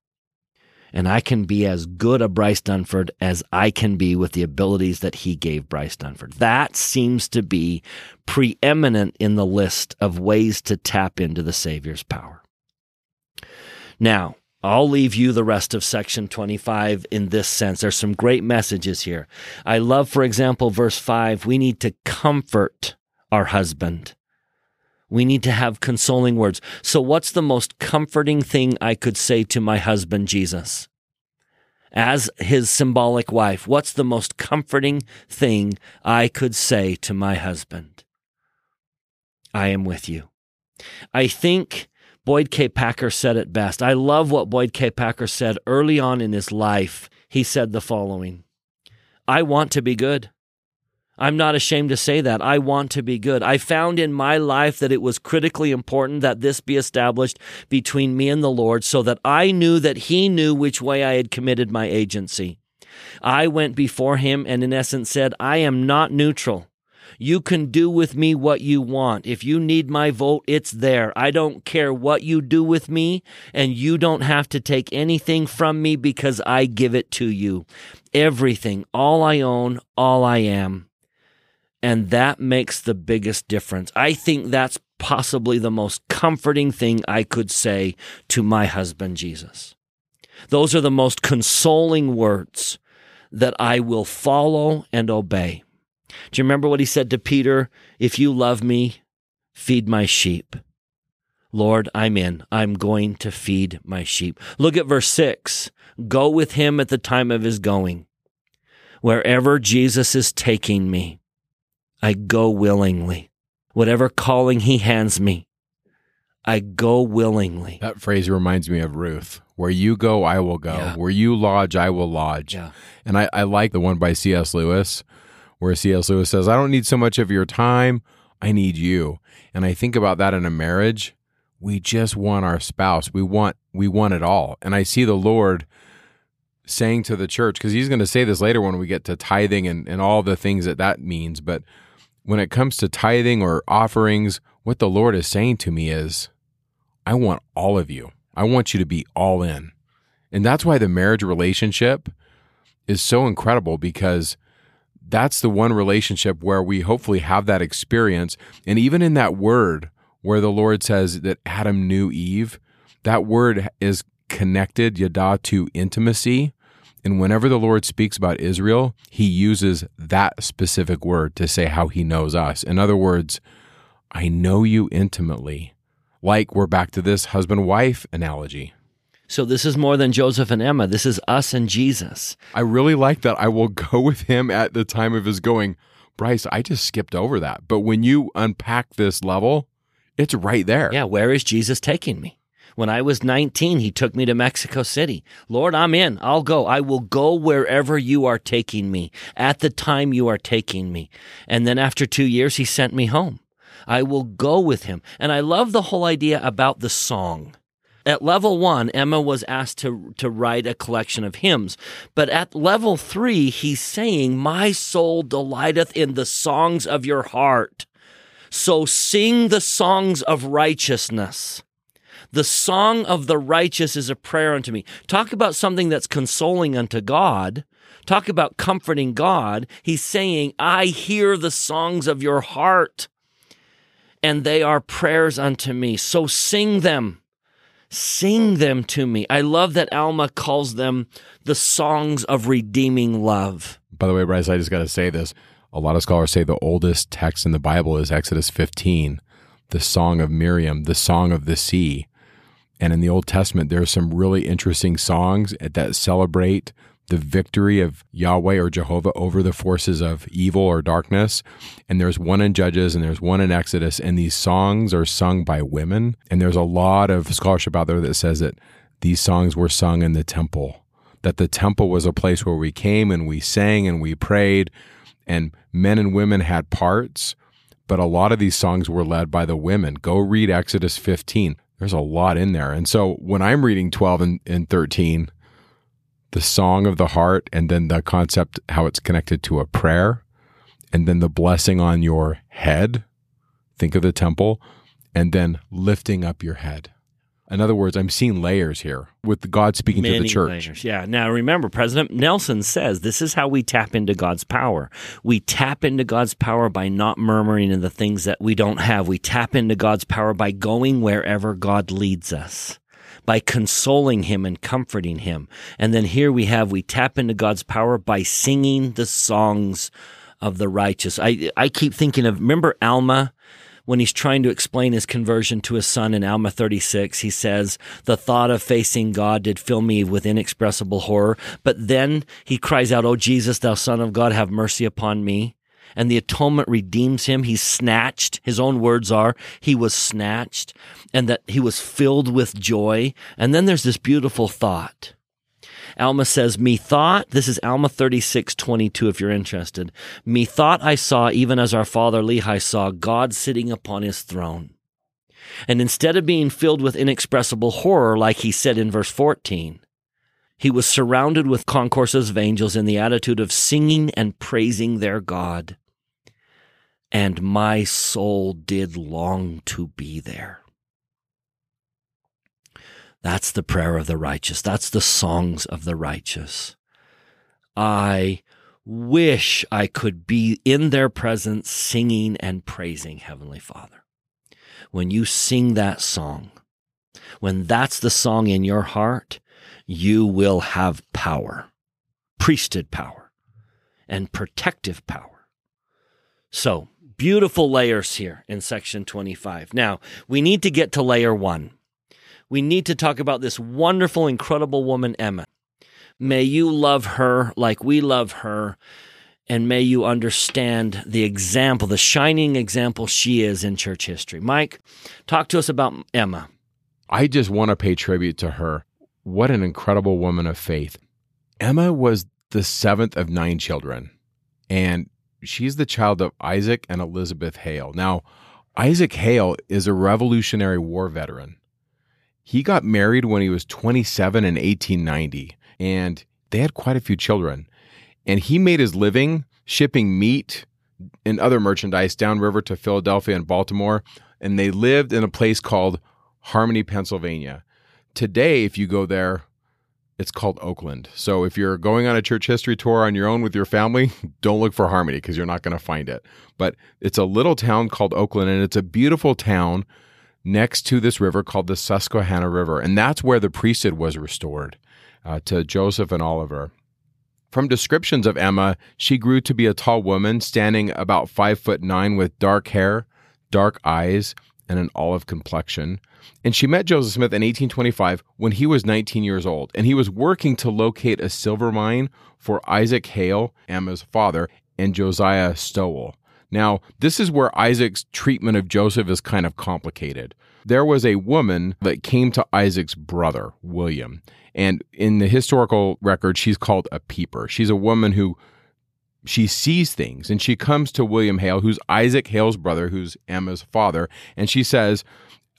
And I can be as good a Bryce Dunford as I can be with the abilities that he gave Bryce Dunford. That seems to be preeminent in the list of ways to tap into the Savior's power. Now, I'll leave you the rest of section 25 in this sense. There's some great messages here. I love, for example, verse 5. We need to comfort our husband. We need to have consoling words. So, what's the most comforting thing I could say to my husband, Jesus? As his symbolic wife, what's the most comforting thing I could say to my husband? I am with you. I think Boyd K. Packer said it best. I love what Boyd K. Packer said early on in his life. He said the following I want to be good. I'm not ashamed to say that. I want to be good. I found in my life that it was critically important that this be established between me and the Lord so that I knew that He knew which way I had committed my agency. I went before Him and, in essence, said, I am not neutral. You can do with me what you want. If you need my vote, it's there. I don't care what you do with me, and you don't have to take anything from me because I give it to you. Everything, all I own, all I am. And that makes the biggest difference. I think that's possibly the most comforting thing I could say to my husband, Jesus. Those are the most consoling words that I will follow and obey. Do you remember what he said to Peter? If you love me, feed my sheep. Lord, I'm in. I'm going to feed my sheep. Look at verse 6. Go with him at the time of his going. Wherever Jesus is taking me, I go willingly. Whatever calling he hands me, I go willingly. That phrase reminds me of Ruth. Where you go, I will go. Yeah. Where you lodge, I will lodge. Yeah. And I, I like the one by C.S. Lewis, where C.S. Lewis says, I don't need so much of your time, I need you. And I think about that in a marriage. We just want our spouse. We want we want it all. And I see the Lord saying to the church, because he's going to say this later when we get to tithing and, and all the things that that means. But when it comes to tithing or offerings, what the Lord is saying to me is, I want all of you. I want you to be all in. And that's why the marriage relationship is so incredible because that's the one relationship where we hopefully have that experience. And even in that word where the Lord says that Adam knew Eve, that word is connected, yada, to intimacy. And whenever the Lord speaks about Israel, he uses that specific word to say how he knows us. In other words, I know you intimately. Like we're back to this husband wife analogy. So this is more than Joseph and Emma. This is us and Jesus. I really like that. I will go with him at the time of his going. Bryce, I just skipped over that. But when you unpack this level, it's right there. Yeah, where is Jesus taking me? When I was 19, he took me to Mexico City. Lord, I'm in. I'll go. I will go wherever you are taking me at the time you are taking me. And then after two years, he sent me home. I will go with him. And I love the whole idea about the song. At level one, Emma was asked to, to write a collection of hymns. But at level three, he's saying, My soul delighteth in the songs of your heart. So sing the songs of righteousness. The song of the righteous is a prayer unto me. Talk about something that's consoling unto God. Talk about comforting God. He's saying, I hear the songs of your heart, and they are prayers unto me. So sing them. Sing them to me. I love that Alma calls them the songs of redeeming love. By the way, Bryce, I just got to say this. A lot of scholars say the oldest text in the Bible is Exodus 15, the Song of Miriam, the Song of the Sea. And in the Old Testament, there are some really interesting songs that celebrate the victory of Yahweh or Jehovah over the forces of evil or darkness. And there's one in Judges and there's one in Exodus. And these songs are sung by women. And there's a lot of scholarship out there that says that these songs were sung in the temple, that the temple was a place where we came and we sang and we prayed, and men and women had parts. But a lot of these songs were led by the women. Go read Exodus 15 there's a lot in there. And so when I'm reading 12 and, and 13, the song of the heart, and then the concept, how it's connected to a prayer, and then the blessing on your head, think of the temple, and then lifting up your head. In other words, I'm seeing layers here with God speaking Many to the church. layers. Yeah. Now remember, President Nelson says this is how we tap into God's power. We tap into God's power by not murmuring in the things that we don't have. We tap into God's power by going wherever God leads us. By consoling him and comforting him. And then here we have, we tap into God's power by singing the songs of the righteous. I, I keep thinking of, remember Alma? when he's trying to explain his conversion to his son in Alma 36, he says, The thought of facing God did fill me with inexpressible horror. But then he cries out, O Jesus, thou son of God, have mercy upon me. And the atonement redeems him. He's snatched. His own words are, he was snatched and that he was filled with joy. And then there's this beautiful thought. Alma says, Methought, this is Alma 36, 22, if you're interested. Methought I saw, even as our father Lehi saw, God sitting upon his throne. And instead of being filled with inexpressible horror, like he said in verse 14, he was surrounded with concourses of angels in the attitude of singing and praising their God. And my soul did long to be there. That's the prayer of the righteous. That's the songs of the righteous. I wish I could be in their presence singing and praising Heavenly Father. When you sing that song, when that's the song in your heart, you will have power, priesthood power, and protective power. So, beautiful layers here in section 25. Now, we need to get to layer one. We need to talk about this wonderful, incredible woman, Emma. May you love her like we love her. And may you understand the example, the shining example she is in church history. Mike, talk to us about Emma. I just want to pay tribute to her. What an incredible woman of faith. Emma was the seventh of nine children, and she's the child of Isaac and Elizabeth Hale. Now, Isaac Hale is a Revolutionary War veteran. He got married when he was 27 in 1890 and they had quite a few children. And he made his living shipping meat and other merchandise downriver to Philadelphia and Baltimore. And they lived in a place called Harmony, Pennsylvania. Today, if you go there, it's called Oakland. So if you're going on a church history tour on your own with your family, don't look for Harmony because you're not going to find it. But it's a little town called Oakland, and it's a beautiful town next to this river called the Susquehanna River. And that's where the priesthood was restored uh, to Joseph and Oliver. From descriptions of Emma, she grew to be a tall woman, standing about five foot nine with dark hair, dark eyes, and an olive complexion. And she met Joseph Smith in 1825 when he was 19 years old, and he was working to locate a silver mine for Isaac Hale, Emma's father, and Josiah Stowell. Now, this is where Isaac's treatment of Joseph is kind of complicated. There was a woman that came to Isaac's brother, William, and in the historical record, she's called a peeper. She's a woman who she sees things and she comes to William Hale, who's Isaac Hale's brother, who's Emma's father, and she says,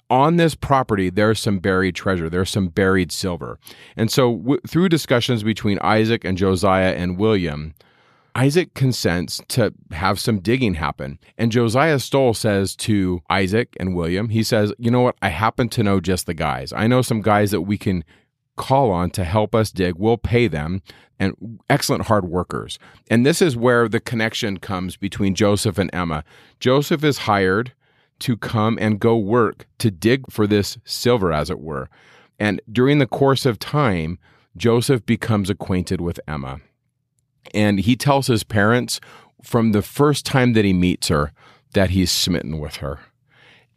on this property, there's some buried treasure. There's some buried silver. And so, w- through discussions between Isaac and Josiah and William, Isaac consents to have some digging happen. And Josiah Stowell says to Isaac and William, he says, You know what? I happen to know just the guys. I know some guys that we can call on to help us dig. We'll pay them and excellent hard workers. And this is where the connection comes between Joseph and Emma. Joseph is hired to come and go work to dig for this silver, as it were. And during the course of time, Joseph becomes acquainted with Emma. And he tells his parents from the first time that he meets her that he's smitten with her.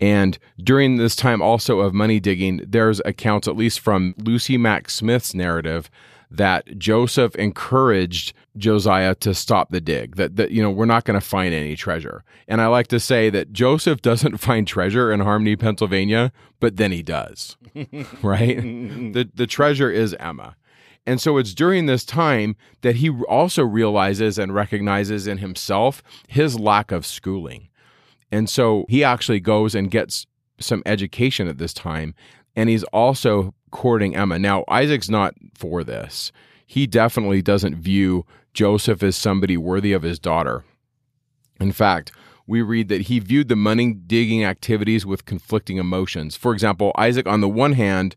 And during this time also of money digging, there's accounts, at least from Lucy Mack Smith's narrative, that Joseph encouraged Josiah to stop the dig, that, that you know, we're not going to find any treasure. And I like to say that Joseph doesn't find treasure in Harmony, Pennsylvania, but then he does, right? the, the treasure is Emma. And so it's during this time that he also realizes and recognizes in himself his lack of schooling and so he actually goes and gets some education at this time. And he's also courting Emma. Now, Isaac's not for this. He definitely doesn't view Joseph as somebody worthy of his daughter. In fact, we read that he viewed the money digging activities with conflicting emotions. For example, Isaac, on the one hand,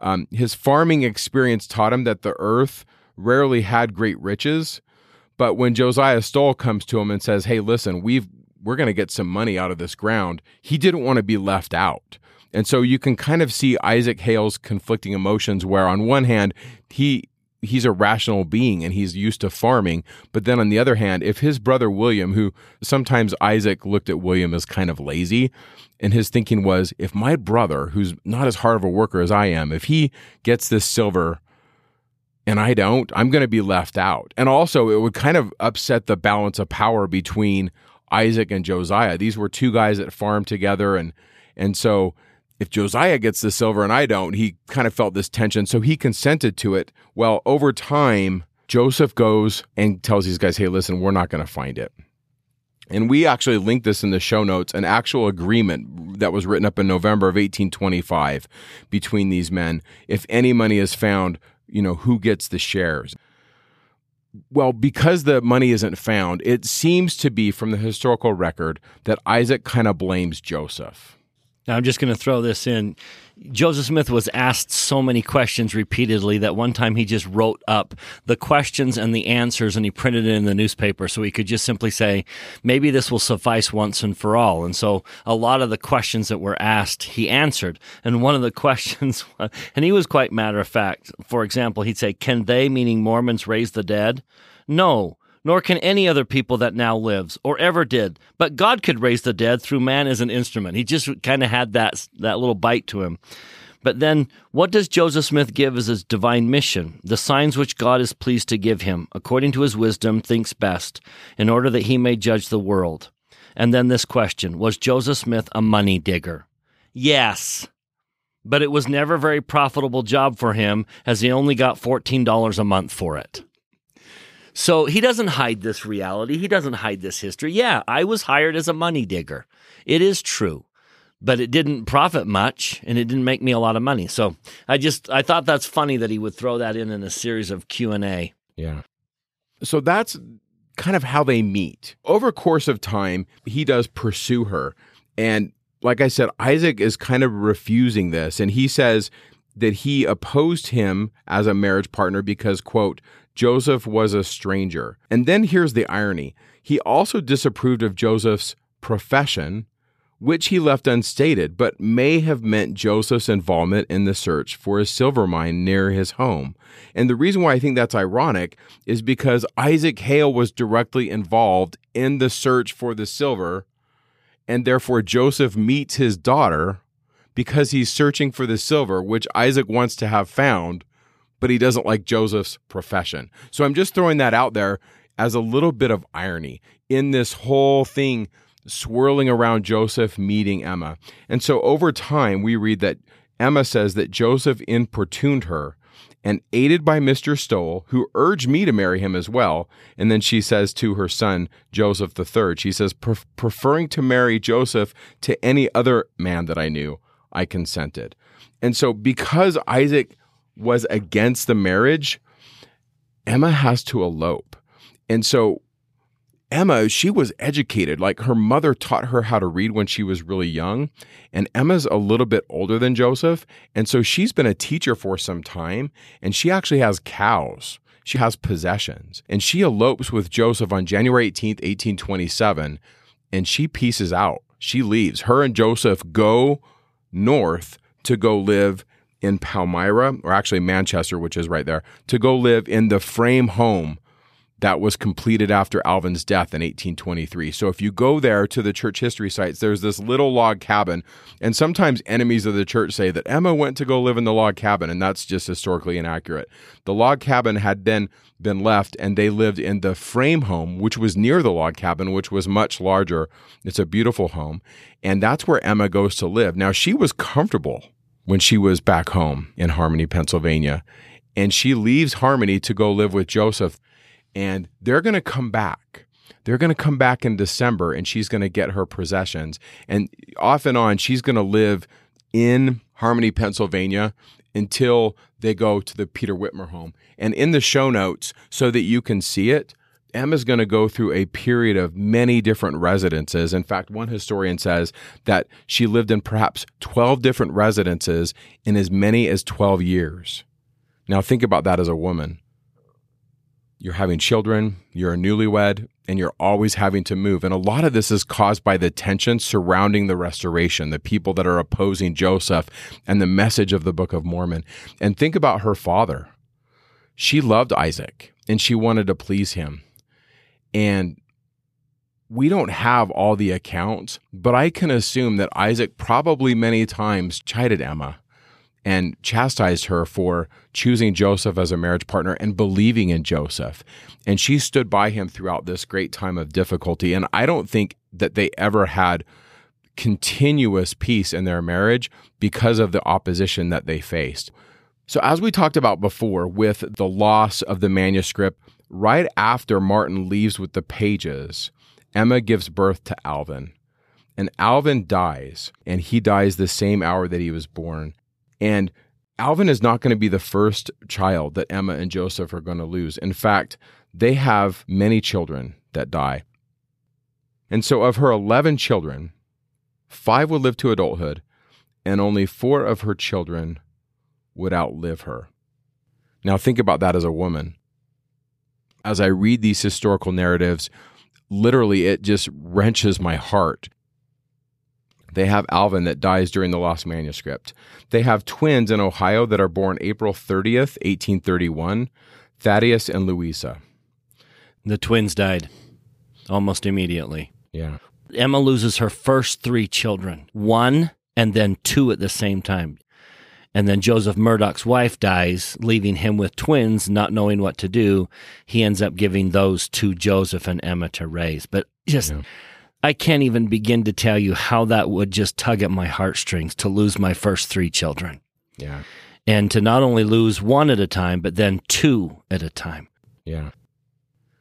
um, his farming experience taught him that the earth rarely had great riches. But when Josiah Stowell comes to him and says, Hey, listen, we've we're going to get some money out of this ground. He didn't want to be left out. And so you can kind of see Isaac Hale's conflicting emotions where on one hand he he's a rational being and he's used to farming, but then on the other hand, if his brother William who sometimes Isaac looked at William as kind of lazy and his thinking was if my brother who's not as hard of a worker as I am, if he gets this silver and I don't, I'm going to be left out. And also it would kind of upset the balance of power between Isaac and Josiah. These were two guys that farmed together and and so if Josiah gets the silver and I don't, he kind of felt this tension. So he consented to it. Well, over time, Joseph goes and tells these guys, hey, listen, we're not going to find it. And we actually link this in the show notes an actual agreement that was written up in November of 1825 between these men. If any money is found, you know, who gets the shares? well, because the money isn't found, it seems to be from the historical record that Isaac kind of blames Joseph. Now, I'm just going to throw this in. Joseph Smith was asked so many questions repeatedly that one time he just wrote up the questions and the answers and he printed it in the newspaper so he could just simply say, maybe this will suffice once and for all. And so a lot of the questions that were asked, he answered. And one of the questions, and he was quite matter of fact. For example, he'd say, Can they, meaning Mormons, raise the dead? No nor can any other people that now lives or ever did. But God could raise the dead through man as an instrument. He just kind of had that that little bite to him. But then, what does Joseph Smith give as his divine mission? The signs which God is pleased to give him, according to his wisdom, thinks best, in order that he may judge the world. And then this question Was Joseph Smith a money digger? Yes. But it was never a very profitable job for him, as he only got $14 a month for it. So he doesn't hide this reality. He doesn't hide this history. Yeah, I was hired as a money digger. It is true, but it didn't profit much and it didn't make me a lot of money. So I just I thought that's funny that he would throw that in in a series of Q and A. Yeah. So that's kind of how they meet. Over course of time, he does pursue her. And like I said, Isaac is kind of refusing this. And he says that he opposed him as a marriage partner because, quote, Joseph was a stranger. And then here's the irony he also disapproved of Joseph's profession, which he left unstated, but may have meant Joseph's involvement in the search for a silver mine near his home. And the reason why I think that's ironic is because Isaac Hale was directly involved in the search for the silver, and therefore Joseph meets his daughter because he's searching for the silver, which Isaac wants to have found but he doesn't like Joseph's profession. So I'm just throwing that out there as a little bit of irony in this whole thing swirling around Joseph meeting Emma. And so over time, we read that Emma says that Joseph importuned her and aided by Mr. Stowell, who urged me to marry him as well. And then she says to her son, Joseph III, she says, preferring to marry Joseph to any other man that I knew, I consented. And so because Isaac was against the marriage, Emma has to elope. And so Emma, she was educated. Like her mother taught her how to read when she was really young. And Emma's a little bit older than Joseph. And so she's been a teacher for some time. And she actually has cows. She has possessions. And she elopes with Joseph on January 18th, 1827. And she pieces out. She leaves. Her and Joseph go north to go live in Palmyra, or actually Manchester, which is right there, to go live in the frame home that was completed after Alvin's death in 1823. So if you go there to the church history sites, there's this little log cabin. And sometimes enemies of the church say that Emma went to go live in the log cabin, and that's just historically inaccurate. The log cabin had then been left, and they lived in the frame home, which was near the log cabin, which was much larger. It's a beautiful home. And that's where Emma goes to live. Now, she was comfortable when she was back home in Harmony, Pennsylvania. And she leaves Harmony to go live with Joseph. And they're going to come back. They're going to come back in December and she's going to get her possessions. And off and on, she's going to live in Harmony, Pennsylvania until they go to the Peter Whitmer home. And in the show notes, so that you can see it, Emma's going to go through a period of many different residences. In fact, one historian says that she lived in perhaps 12 different residences in as many as 12 years. Now, think about that as a woman. You're having children, you're a newlywed, and you're always having to move. And a lot of this is caused by the tension surrounding the restoration, the people that are opposing Joseph and the message of the Book of Mormon. And think about her father. She loved Isaac and she wanted to please him. And we don't have all the accounts, but I can assume that Isaac probably many times chided Emma and chastised her for choosing Joseph as a marriage partner and believing in Joseph. And she stood by him throughout this great time of difficulty. And I don't think that they ever had continuous peace in their marriage because of the opposition that they faced. So, as we talked about before, with the loss of the manuscript, Right after Martin leaves with the pages, Emma gives birth to Alvin. And Alvin dies, and he dies the same hour that he was born. And Alvin is not going to be the first child that Emma and Joseph are going to lose. In fact, they have many children that die. And so, of her 11 children, five will live to adulthood, and only four of her children would outlive her. Now, think about that as a woman. As I read these historical narratives, literally it just wrenches my heart. They have Alvin that dies during the lost manuscript. They have twins in Ohio that are born April 30th, 1831, Thaddeus and Louisa. The twins died almost immediately. Yeah. Emma loses her first three children, one and then two at the same time. And then Joseph Murdock's wife dies, leaving him with twins, not knowing what to do. He ends up giving those to Joseph and Emma to raise. But just, Yeah. I can't even begin to tell you how that would just tug at my heartstrings to lose my first three children Yeah. and to not only lose one at a time, but then two at a time. Yeah.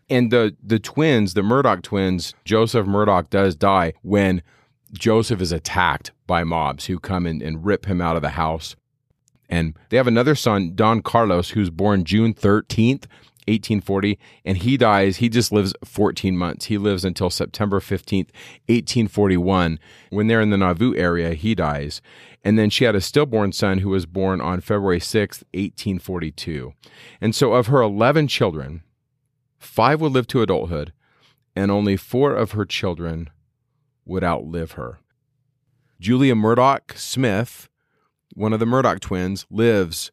And the the twins, the Murdock twins, Joseph Murdock does die when Joseph is attacked by mobs who come in and rip him out of the house. And they have another son, Don Carlos, who's born June 13th, 1840, and he dies. He just lives 14 months. He lives until September 15th, 1841. When they're in the Nauvoo area, he dies. And then she had a stillborn son who was born on February 6th, 1842. And so of her 11 children, five would live to adulthood, and only four of her children would outlive her. Julia Murdock Smith, one of the Murdock twins, lives,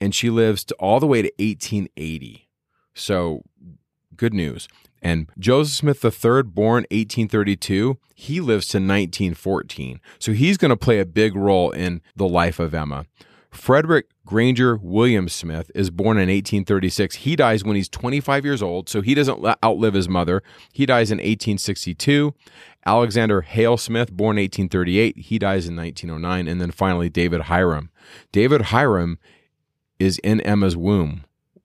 and she lives to all the way to 1880. So, good news. And Joseph Smith III, born 1832, he lives to 1914. So he's going to play a big role in the life of Emma. Frederick Granger William Smith is born in 1836. He dies when he's 25 years old, so he doesn't outlive his mother. He dies in 1862. Alexander Hale Smith, born 1838, he dies in 1909. And then finally, David Hiram. David Hiram is in Emma's womb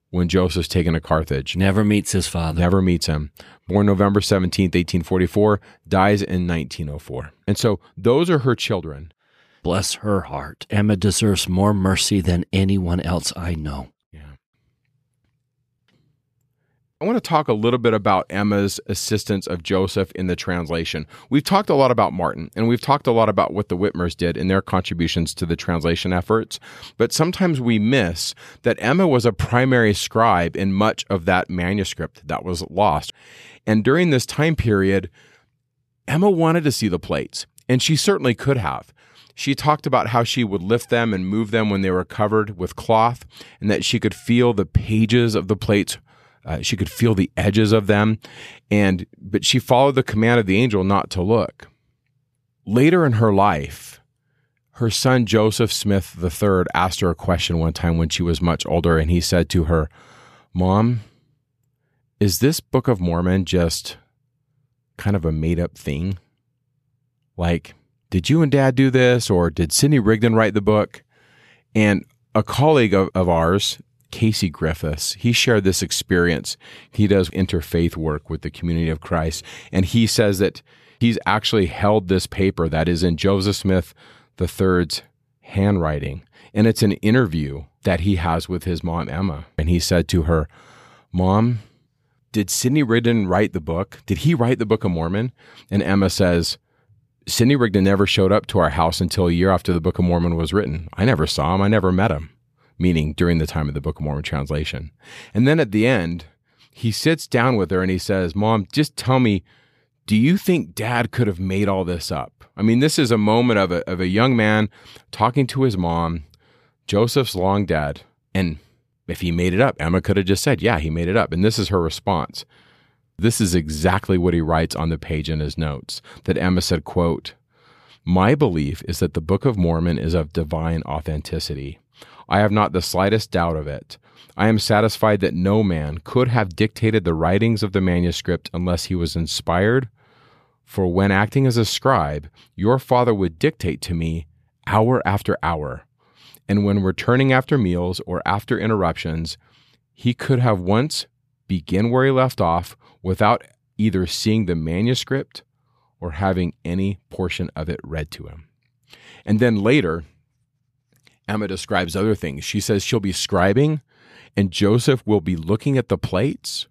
when Joseph's taken to Carthage. Never meets his father. Never meets him. Born November 17th, 1844, dies in 1904. And so those are her children. Bless her heart. Emma deserves more mercy than anyone else I know. Yeah. I want to talk a little bit about Emma's assistance of Joseph in the translation. We've talked a lot about Martin, and we've talked a lot about what the Whitmers did in their contributions to the translation efforts, but sometimes we miss that Emma was a primary scribe in much of that manuscript that was lost. And during this time period, Emma wanted to see the plates, and she certainly could have. She talked about how she would lift them and move them when they were covered with cloth, and that she could feel the pages of the plates. Uh, she could feel the edges of them, and but she followed the command of the angel not to look. Later in her life, her son Joseph Smith III asked her a question one time when she was much older, and he said to her, "Mom, is this Book of Mormon just kind of a made up thing? Like, did you and dad do this, or did Sidney Rigdon write the book? And a colleague of, of ours, Casey Griffiths, he shared this experience. He does interfaith work with the community of Christ, and he says that he's actually held this paper that is in Joseph Smith III's handwriting, and it's an interview that he has with his mom, Emma. And he said to her, Mom, did Sidney Rigdon write the book? Did he write the Book of Mormon? And Emma says, Sidney Rigdon never showed up to our house until a year after the Book of Mormon was written. I never saw him. I never met him, meaning during the time of the Book of Mormon translation. And then at the end, he sits down with her and he says, Mom, just tell me, do you think dad could have made all this up? I mean, this is a moment of a, of a young man talking to his mom. Joseph's long dead. And if he made it up, Emma could have just said, Yeah, he made it up. And this is her response. This is exactly what he writes on the page in his notes that Emma said, quote, My belief is that the Book of Mormon is of divine authenticity. I have not the slightest doubt of it. I am satisfied that no man could have dictated the writings of the manuscript unless he was inspired. For when acting as a scribe, your father would dictate to me hour after hour. And when returning after meals or after interruptions, he could have once begin where he left off without either seeing the manuscript or having any portion of it read to him. And then later, Emma describes other things. She says she'll be scribing, and Joseph will be looking at the plates,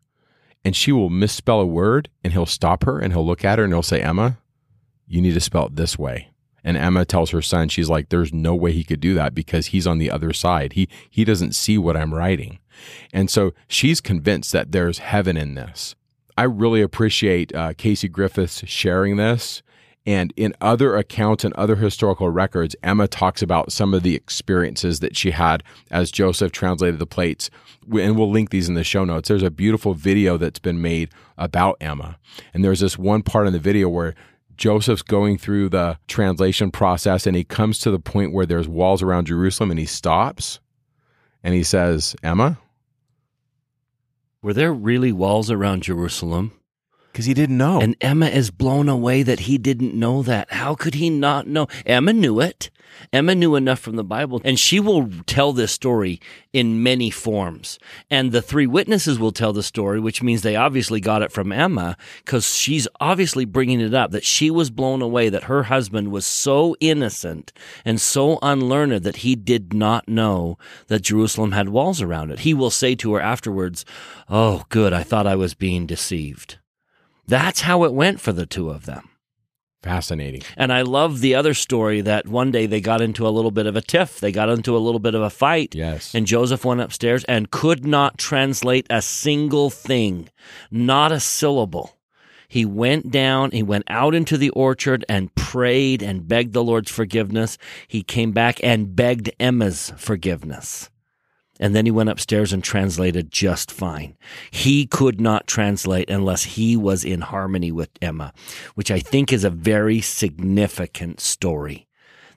and she will misspell a word, and he'll stop her and he'll look at her and he'll say, Emma, you need to spell it this way. And Emma tells her son, she's like, there's no way he could do that because he's on the other side. He, he doesn't see what I'm writing. And so she's convinced that there's heaven in this. I really appreciate uh, Casey Griffiths sharing this. And in other accounts and other historical records, Emma talks about some of the experiences that she had as Joseph translated the plates. And we'll link these in the show notes. There's a beautiful video that's been made about Emma. And there's this one part in the video where Joseph's going through the translation process and he comes to the point where there's walls around Jerusalem and he stops and he says, Emma, were there really walls around Jerusalem? Because he didn't know. And Emma is blown away that he didn't know that. How could he not know? Emma knew it. Emma knew enough from the Bible, and she will tell this story in many forms. And the three witnesses will tell the story, which means they obviously got it from Emma because she's obviously bringing it up that she was blown away that her husband was so innocent and so unlearned that he did not know that Jerusalem had walls around it. He will say to her afterwards, Oh, good, I thought I was being deceived. That's how it went for the two of them. Fascinating. And I love the other story that one day they got into a little bit of a tiff. They got into a little bit of a fight. Yes. And Joseph went upstairs and could not translate a single thing, not a syllable. He went down, he went out into the orchard and prayed and begged the Lord's forgiveness. He came back and begged Emma's forgiveness. And then he went upstairs and translated just fine. He could not translate unless he was in harmony with Emma, which I think is a very significant story.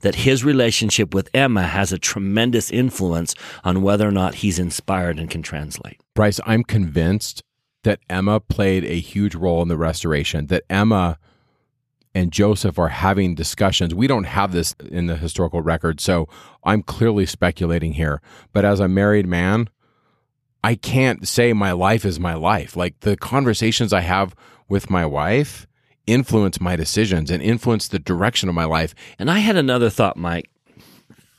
That his relationship with Emma has a tremendous influence on whether or not he's inspired and can translate. Bryce, I'm convinced that Emma played a huge role in the restoration, that Emma and Joseph are having discussions. We don't have this in the historical record, so I'm clearly speculating here. But as a married man, I can't say my life is my life. Like the conversations I have with my wife influence my decisions and influence the direction of my life. And I had another thought, Mike.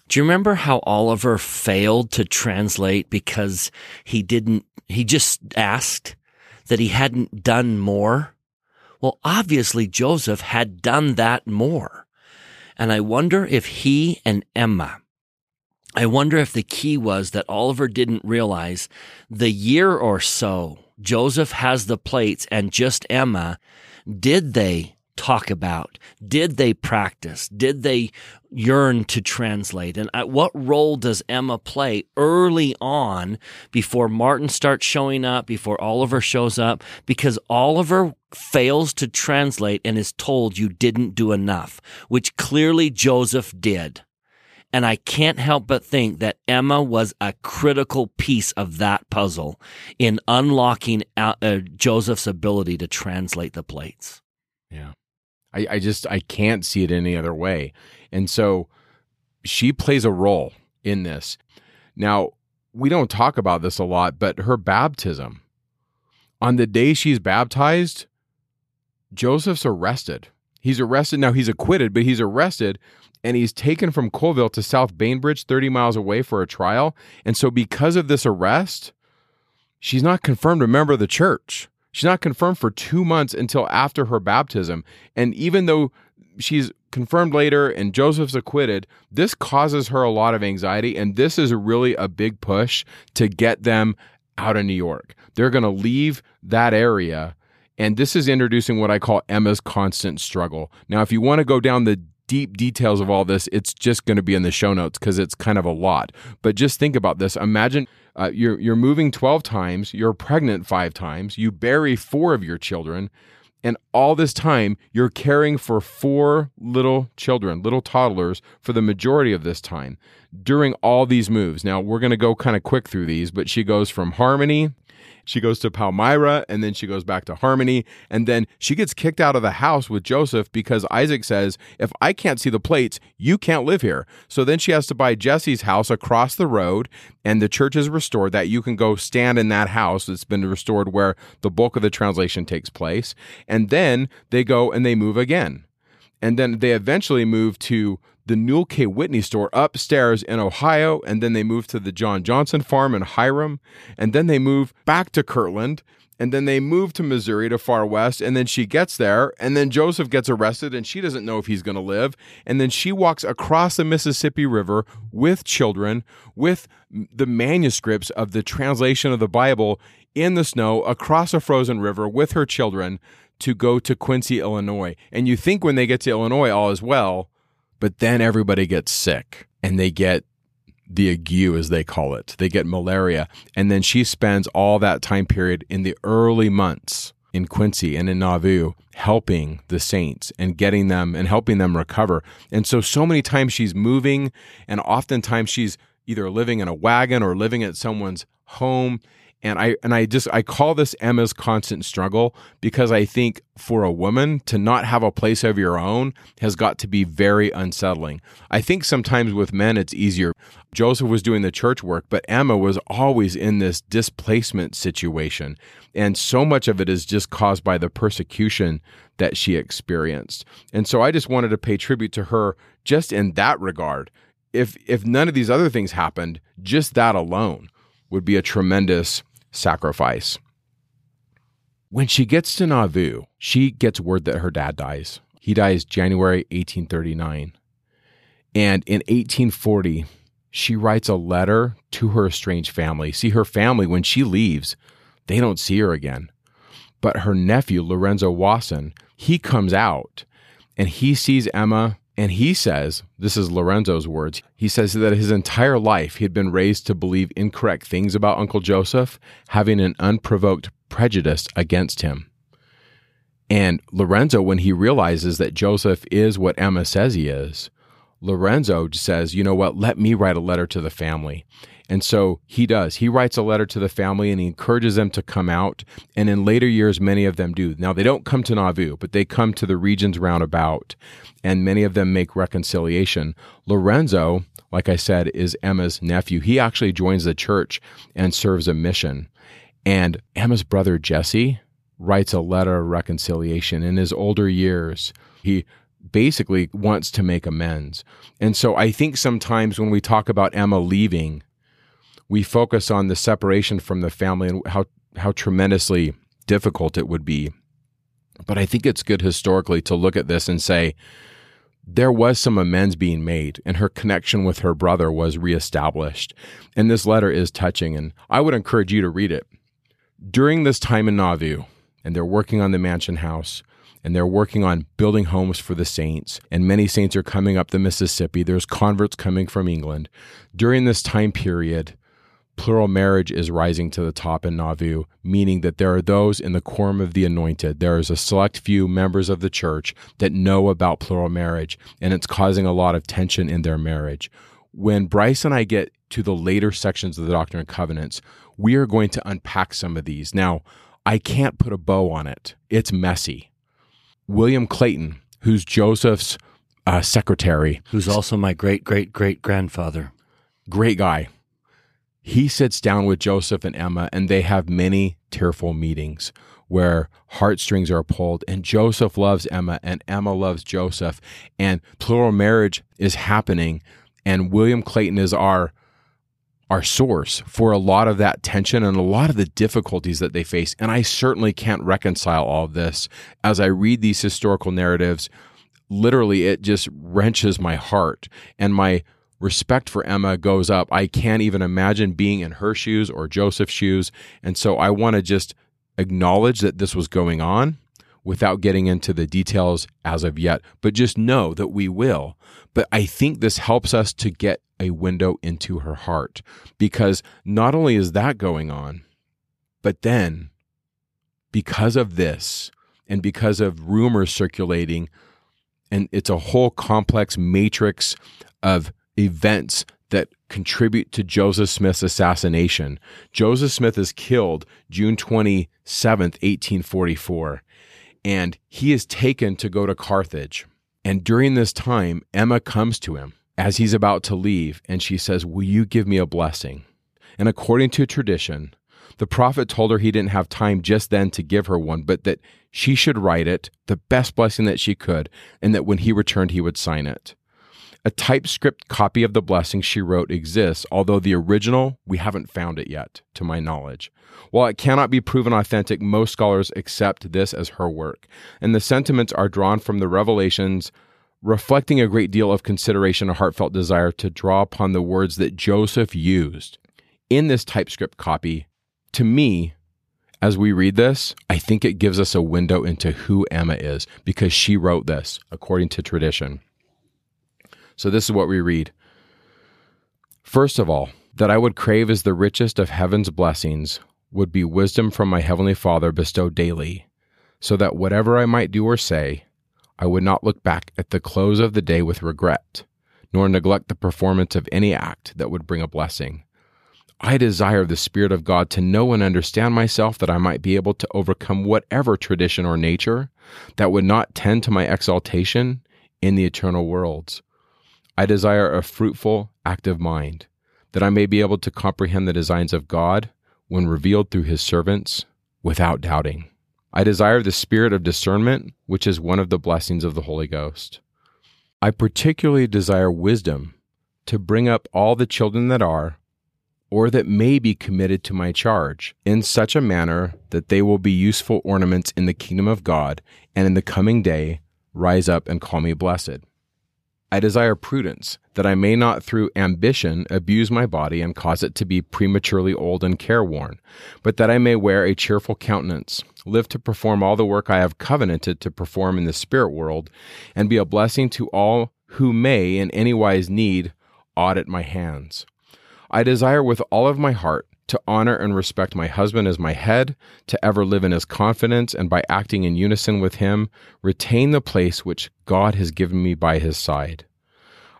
Do you remember how Oliver failed to translate because he didn't, he just asked that he hadn't done more? Well, obviously Joseph had done that more. And I wonder if he and Emma, I wonder if the key was that Oliver didn't realize the year or so Joseph has the plates and just Emma, did they talk about? Did they practice? Did they yearn to translate? And what role does Emma play early on before Martin starts showing up, before Oliver shows up? Because Oliver fails to translate and is told you didn't do enough, which clearly Joseph did. And I can't help but think that Emma was a critical piece of that puzzle in unlocking uh, Joseph's ability to translate the plates. Yeah. I, I just I can't see it any other way. And so she plays a role in this. Now, we don't talk about this a lot, but her baptism, on the day she's baptized, Joseph's arrested. He's arrested. Now he's acquitted, but he's arrested and he's taken from Colesville to South Bainbridge, 30 miles away for a trial. And so, because of this arrest, she's not confirmed a member of the church. She's not confirmed for two months until after her baptism. And even though she's confirmed later and Joseph's acquitted, this causes her a lot of anxiety. And this is really a big push to get them out of New York. They're going to leave that area. And this is introducing what I call Emma's constant struggle. Now, if you want to go down the deep details of all this, it's just going to be in the show notes because it's kind of a lot. But just think about this. Imagine uh, you're you're moving 12 times, you're pregnant 5 times, you bury 4 of your children, and all this time you're caring for 4 little children, little toddlers for the majority of this time during all these moves. Now, we're going to go kind of quick through these, but she goes from Harmony she goes to Palmyra and then she goes back to Harmony. And then she gets kicked out of the house with Joseph because Isaac says, If I can't see the plates, you can't live here. So then she has to buy Jesse's house across the road and the church is restored that you can go stand in that house that's been restored where the bulk of the translation takes place. And then they go and they move again. And then they eventually move to the Newel K. Whitney store upstairs in Ohio, and then they moved to the John Johnson farm in Hiram, and then they moved back to Kirtland, and then they move to Missouri to far west and then she gets there and then Joseph gets arrested and she doesn't know if he's going to live and then she walks across the Mississippi River with children with the manuscripts of the translation of the Bible in the snow across a frozen river with her children to go to Quincy, Illinois. And you think when they get to Illinois all is well, but then everybody gets sick and they get the ague, as they call it. They get malaria. And then she spends all that time period in the early months in Quincy and in Nauvoo helping the saints and getting them and helping them recover. And so, so many times she's moving, and oftentimes she's either living in a wagon or living at someone's home and I and I just I call this Emma's constant struggle because I think for a woman to not have a place of your own has got to be very unsettling. I think sometimes with men it's easier. Joseph was doing the church work, but Emma was always in this displacement situation. And so much of it is just caused by the persecution that she experienced. And so I just wanted to pay tribute to her just in that regard. If if none of these other things happened, just that alone would be a tremendous sacrifice. When she gets to Nauvoo, she gets word that her dad dies. He dies January 1839. And in 1840, she writes a letter to her estranged family. See, her family, when she leaves, they don't see her again. But her nephew, Lorenzo Wasson, he comes out and he sees Emma and he says, this is Lorenzo's words, he says that his entire life he had been raised to believe incorrect things about Uncle Joseph, having an unprovoked prejudice against him. And Lorenzo, when he realizes that Joseph is what Emma says he is, Lorenzo says, you know what, let me write a letter to the family. And so he does. He writes a letter to the family and he encourages them to come out. And in later years, many of them do. Now, they don't come to Nauvoo, but they come to the regions roundabout, and many of them make reconciliation. Lorenzo, like I said, is Emma's nephew. He actually joins the church and serves a mission. And Emma's brother, Jesse, writes a letter of reconciliation in his older years. He basically wants to make amends. And so I think sometimes when we talk about Emma leaving, we focus on the separation from the family and how how tremendously difficult it would be. But I think it's good historically to look at this and say there was some amends being made and her connection with her brother was reestablished. And this letter is touching and I would encourage you to read it. During this time in Nauvoo, and they're working on the mansion house, and they're working on building homes for the saints. And many saints are coming up the Mississippi. There's converts coming from England. During this time period, plural marriage is rising to the top in Nauvoo, meaning that there are those in the quorum of the anointed. There is a select few members of the church that know about plural marriage, and it's causing a lot of tension in their marriage. When Bryce and I get to the later sections of the Doctrine and Covenants, we are going to unpack some of these. Now, I can't put a bow on it, it's messy. William Clayton, who's Joseph's uh, secretary, who's also my great great great grandfather, great guy he sits down with Joseph and Emma, and they have many tearful meetings where heartstrings are pulled, and Joseph loves Emma, and Emma loves Joseph, and plural marriage is happening. And William Clayton is our our source for a lot of that tension and a lot of the difficulties that they face. And I certainly can't reconcile all of this. As I read these historical narratives, literally it just wrenches my heart and my respect for Emma goes up. I can't even imagine being in her shoes or Joseph's shoes. And so I want to just acknowledge that this was going on without getting into the details as of yet, but just know that we will. But I think this helps us to get a window into her heart because not only is that going on, but then because of this and because of rumors circulating, and it's a whole complex matrix of events that contribute to Joseph Smith's assassination. Joseph Smith is killed June 27th, 1844, and he is taken to go to Carthage. And during this time, Emma comes to him as he's about to leave, and she says, Will you give me a blessing? And according to tradition, the prophet told her he didn't have time just then to give her one, but that she should write it, the best blessing that she could, and that when he returned, he would sign it. A typescript copy of the blessing she wrote exists, although the original, we haven't found it yet, to my knowledge. While it cannot be proven authentic, most scholars accept this as her work, and the sentiments are drawn from the revelations, reflecting a great deal of consideration and heartfelt desire to draw upon the words that Joseph used in this typescript copy. To me, as we read this, I think it gives us a window into who Emma is because she wrote this according to tradition. So, this is what we read. First of all, that I would crave as the richest of heaven's blessings would be wisdom from my heavenly Father bestowed daily, so that whatever I might do or say, I would not look back at the close of the day with regret, nor neglect the performance of any act that would bring a blessing. I desire the Spirit of God to know and understand myself that I might be able to overcome whatever tradition or nature that would not tend to my exaltation in the eternal worlds. I desire a fruitful, active mind, that I may be able to comprehend the designs of God when revealed through his servants without doubting. I desire the spirit of discernment, which is one of the blessings of the Holy Ghost. I particularly desire wisdom to bring up all the children that are or that may be committed to my charge, in such a manner that they will be useful ornaments in the kingdom of God, and in the coming day rise up and call me blessed. I desire prudence, that I may not through ambition abuse my body and cause it to be prematurely old and careworn, but that I may wear a cheerful countenance, live to perform all the work I have covenanted to perform in the spirit world, and be a blessing to all who may in any wise need at my hands. I desire with all of my heart to honor and respect my husband as my head, to ever live in his confidence, and by acting in unison with him, retain the place which God has given me by his side.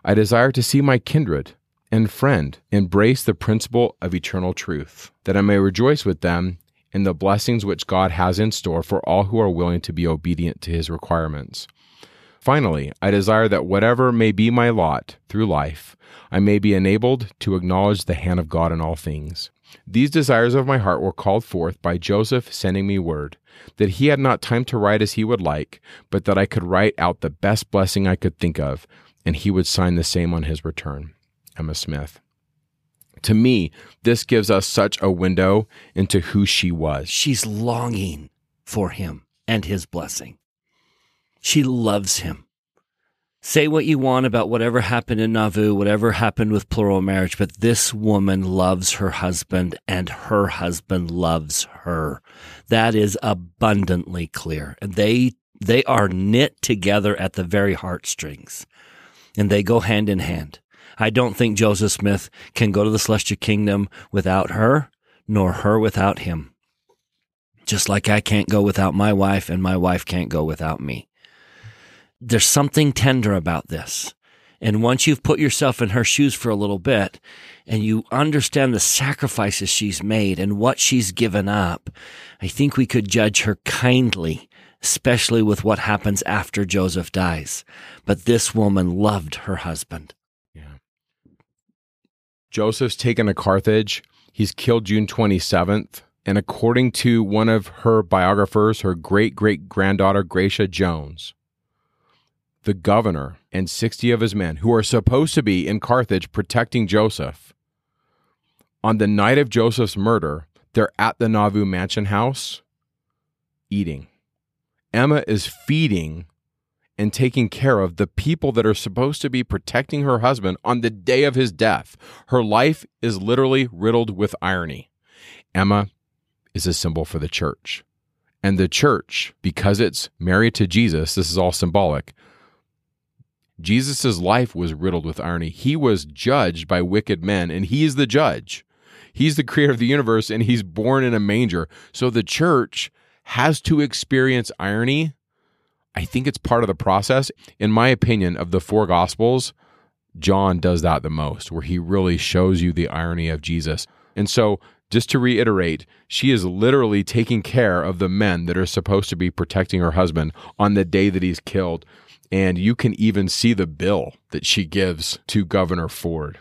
I desire to see my kindred and friend embrace the principle of eternal truth, that I may rejoice with them in the blessings which God has in store for all who are willing to be obedient to his requirements. Finally, I desire that whatever may be my lot through life, I may be enabled to acknowledge the hand of God in all things. These desires of my heart were called forth by Joseph sending me word that he had not time to write as he would like, but that I could write out the best blessing I could think of, and he would sign the same on his return. Emma Smith. To me, this gives us such a window into who she was. She's longing for him and his blessing. She loves him. Say what you want about whatever happened in Nauvoo, whatever happened with plural marriage, but this woman loves her husband and her husband loves her. That is abundantly clear. And they, they are knit together at the very heartstrings and they go hand in hand. I don't think Joseph Smith can go to the celestial kingdom without her, nor her without him. Just like I can't go without my wife and my wife can't go without me there's something tender about this. And once you've put yourself in her shoes for a little bit and you understand the sacrifices she's made and what she's given up, I think we could judge her kindly, especially with what happens after Joseph dies. But this woman loved her husband. Yeah. Joseph's taken to Carthage. He's killed June 27th. And according to one of her biographers, her great great granddaughter, Gracia Jones, the governor and 60 of his men, who are supposed to be in Carthage protecting Joseph, on the night of Joseph's murder, they're at the Nauvoo mansion house eating. Emma is feeding and taking care of the people that are supposed to be protecting her husband on the day of his death. Her life is literally riddled with irony. Emma is a symbol for the church. And the church, because it's married to Jesus, this is all symbolic, Jesus' life was riddled with irony. He was judged by wicked men, and he is the judge. He's the creator of the universe, and he's born in a manger. So the church has to experience irony. I think it's part of the process. In my opinion, of the four gospels, John does that the most, where he really shows you the irony of Jesus. And so, just to reiterate, she is literally taking care of the men that are supposed to be protecting her husband on the day that he's killed. And you can even see the bill that she gives to Governor Ford.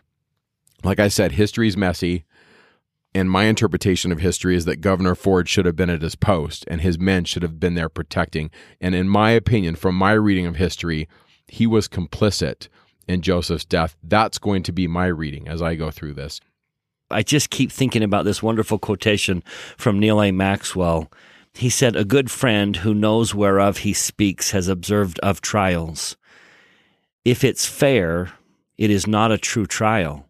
Like I said, history is messy. And my interpretation of history is that Governor Ford should have been at his post and his men should have been there protecting. And in my opinion, from my reading of history, he was complicit in Joseph's death. That's going to be my reading as I go through this. I just keep thinking about this wonderful quotation from Neal A. Maxwell. He said, A good friend who knows whereof he speaks has observed of trials. If it's fair, it is not a true trial.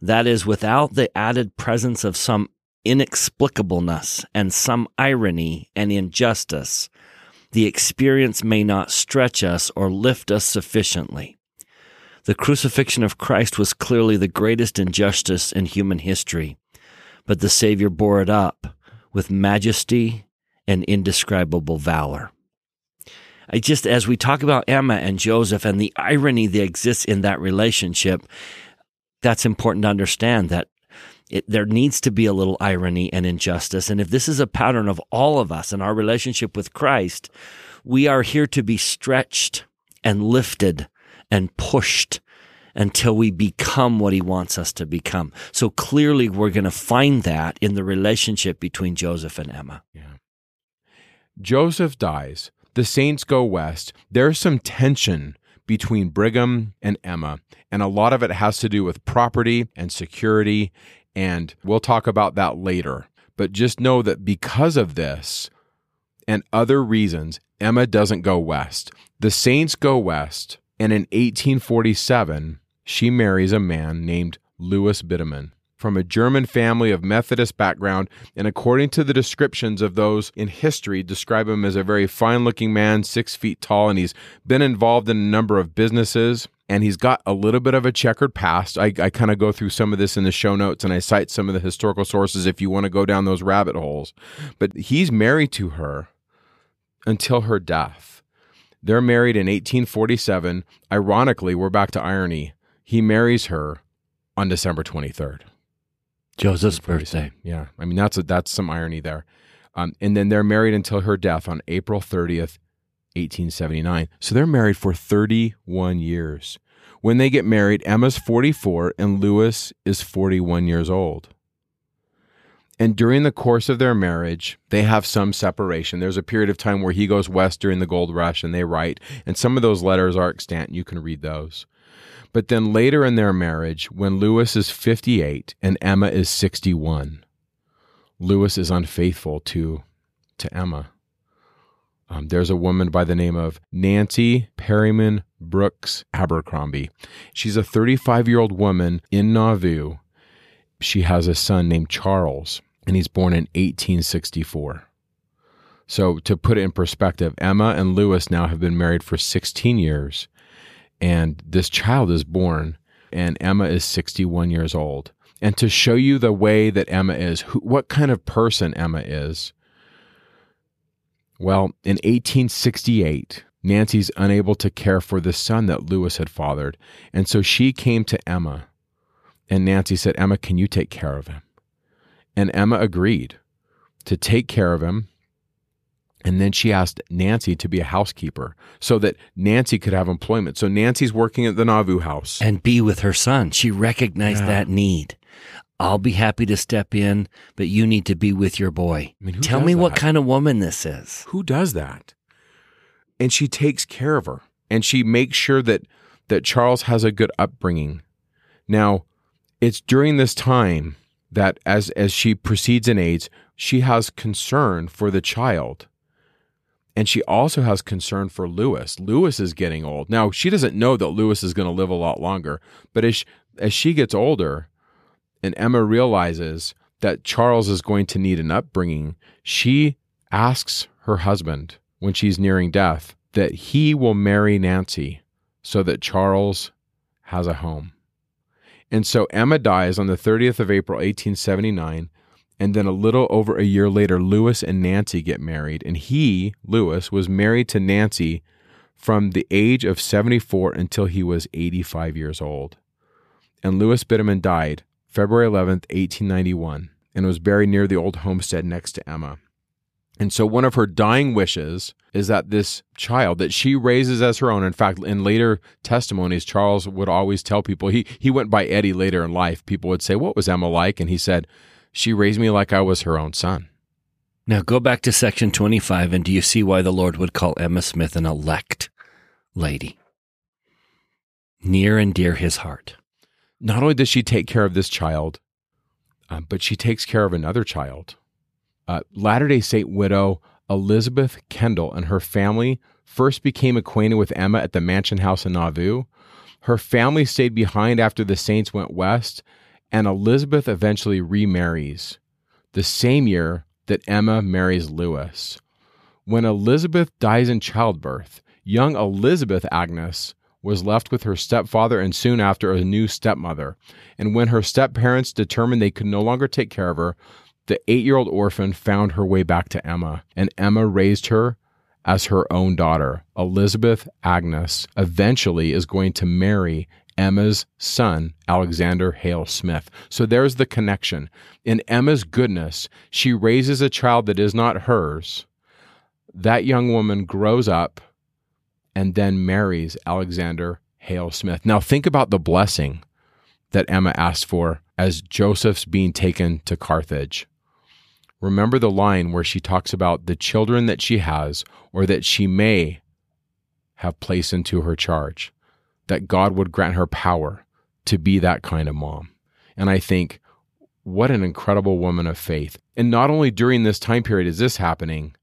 That is, without the added presence of some inexplicableness and some irony and injustice, the experience may not stretch us or lift us sufficiently. The crucifixion of Christ was clearly the greatest injustice in human history, but the Savior bore it up with majesty and indescribable valor. I just, as we talk about Emma and Joseph and the irony that exists in that relationship, that's important to understand that it, there needs to be a little irony and injustice. And if this is a pattern of all of us in our relationship with Christ, we are here to be stretched and lifted and pushed until we become what he wants us to become. So clearly we're going to find that in the relationship between Joseph and Emma. Yeah. Joseph dies. The saints go west. There's some tension between Brigham and Emma, and a lot of it has to do with property and security, and we'll talk about that later. But just know that because of this and other reasons, Emma doesn't go west. The saints go west and in 1847, she marries a man named Lewis Bidamon from a German family of Methodist background, and according to the descriptions of those in history, describe him as a very fine looking man, six feet tall, and he's been involved in a number of businesses. And he's got a little bit of a checkered past. I, I kind of go through some of this in the show notes and I cite some of the historical sources if you want to go down those rabbit holes. But he's married to her until her death. They're married in 1847. Ironically, we're back to irony. He marries her on December 23rd. Joseph's birthday. Yeah. I mean, that's a, that's some irony there. Um, and then they're married until her death on April 30th, 1879. So they're married for 31 years. When they get married, Emma's 44 and Louis is 41 years old. And during the course of their marriage, they have some separation. There's a period of time where he goes west during the gold rush and they write, and some of those letters are extant. You can read those. But then later in their marriage, when Lewis is 58 and Emma is 61, Lewis is unfaithful to, to Emma. Um, there's a woman by the name of Nancy Perryman Brooks Abercrombie. She's a 35 year old woman in Nauvoo. She has a son named Charles and he's born in 1864. So, to put it in perspective, Emma and Lewis now have been married for 16 years, and this child is born, and Emma is 61 years old. And to show you the way that Emma is, who, what kind of person Emma is, well, in 1868, Nancy's unable to care for the son that Louis had fathered. And so she came to Emma, and Nancy said, Emma, can you take care of him? And Emma agreed to take care of him. And then she asked Nancy to be a housekeeper so that Nancy could have employment. So Nancy's working at the Nauvoo house. And be with her son. She recognized yeah. that need. I'll be happy to step in, but you need to be with your boy. I mean, Tell me that? what kind of woman this is. Who does that? And she takes care of her and she makes sure that that Charles has a good upbringing. Now, it's during this time that as as she proceeds in age, she has concern for the child. And she also has concern for Lewis. Lewis is getting old. Now, she doesn't know that Lewis is going to live a lot longer, but as she, as she gets older and Emma realizes that Charles is going to need an upbringing, she asks her husband when she's nearing death that he will marry Nancy so that Charles has a home. And so Emma dies on the 30th of April, 1879. And then a little over a year later, Lewis and Nancy get married. And he, Lewis, was married to Nancy from the age of 74 until he was 85 years old. And Lewis Bidamon died February 11th, 1891, and was buried near the old homestead next to Emma. And so one of her dying wishes is that this child that she raises as her own, in fact, in later testimonies, Charles would always tell people, he, he went by Eddie later in life. People would say, What was Emma like? And he said, She raised me like I was her own son. Now go back to section 25, and do you see why the Lord would call Emma Smith an elect lady? near and dear his heart. Not only does she take care of this child, uh, but she takes care of another child. Uh, Latter day Saint widow Elizabeth Kendall and her family first became acquainted with Emma at the mansion house in Nauvoo. Her family stayed behind after the saints went west, and Elizabeth eventually remarries the same year that Emma marries Lewis. When Elizabeth dies in childbirth, young Elizabeth Agnes was left with her stepfather and soon after a new stepmother. And when her stepparents determined they could no longer take care of her, the eight year old orphan found her way back to Emma, and Emma raised her as her own daughter. Elizabeth Agnes eventually is going to marry Emma's son, Alexander Hale Smith. So there's the connection. In Emma's goodness, she raises a child that is not hers. That young woman grows up and then marries Alexander Hale Smith. Now, think about the blessing that Emma asked for as Joseph's being taken to Carthage. Remember the line where she talks about the children that she has or that she may have placed into her charge, that God would grant her power to be that kind of mom. And I think, what an incredible woman of faith. And not only during this time period is this happening,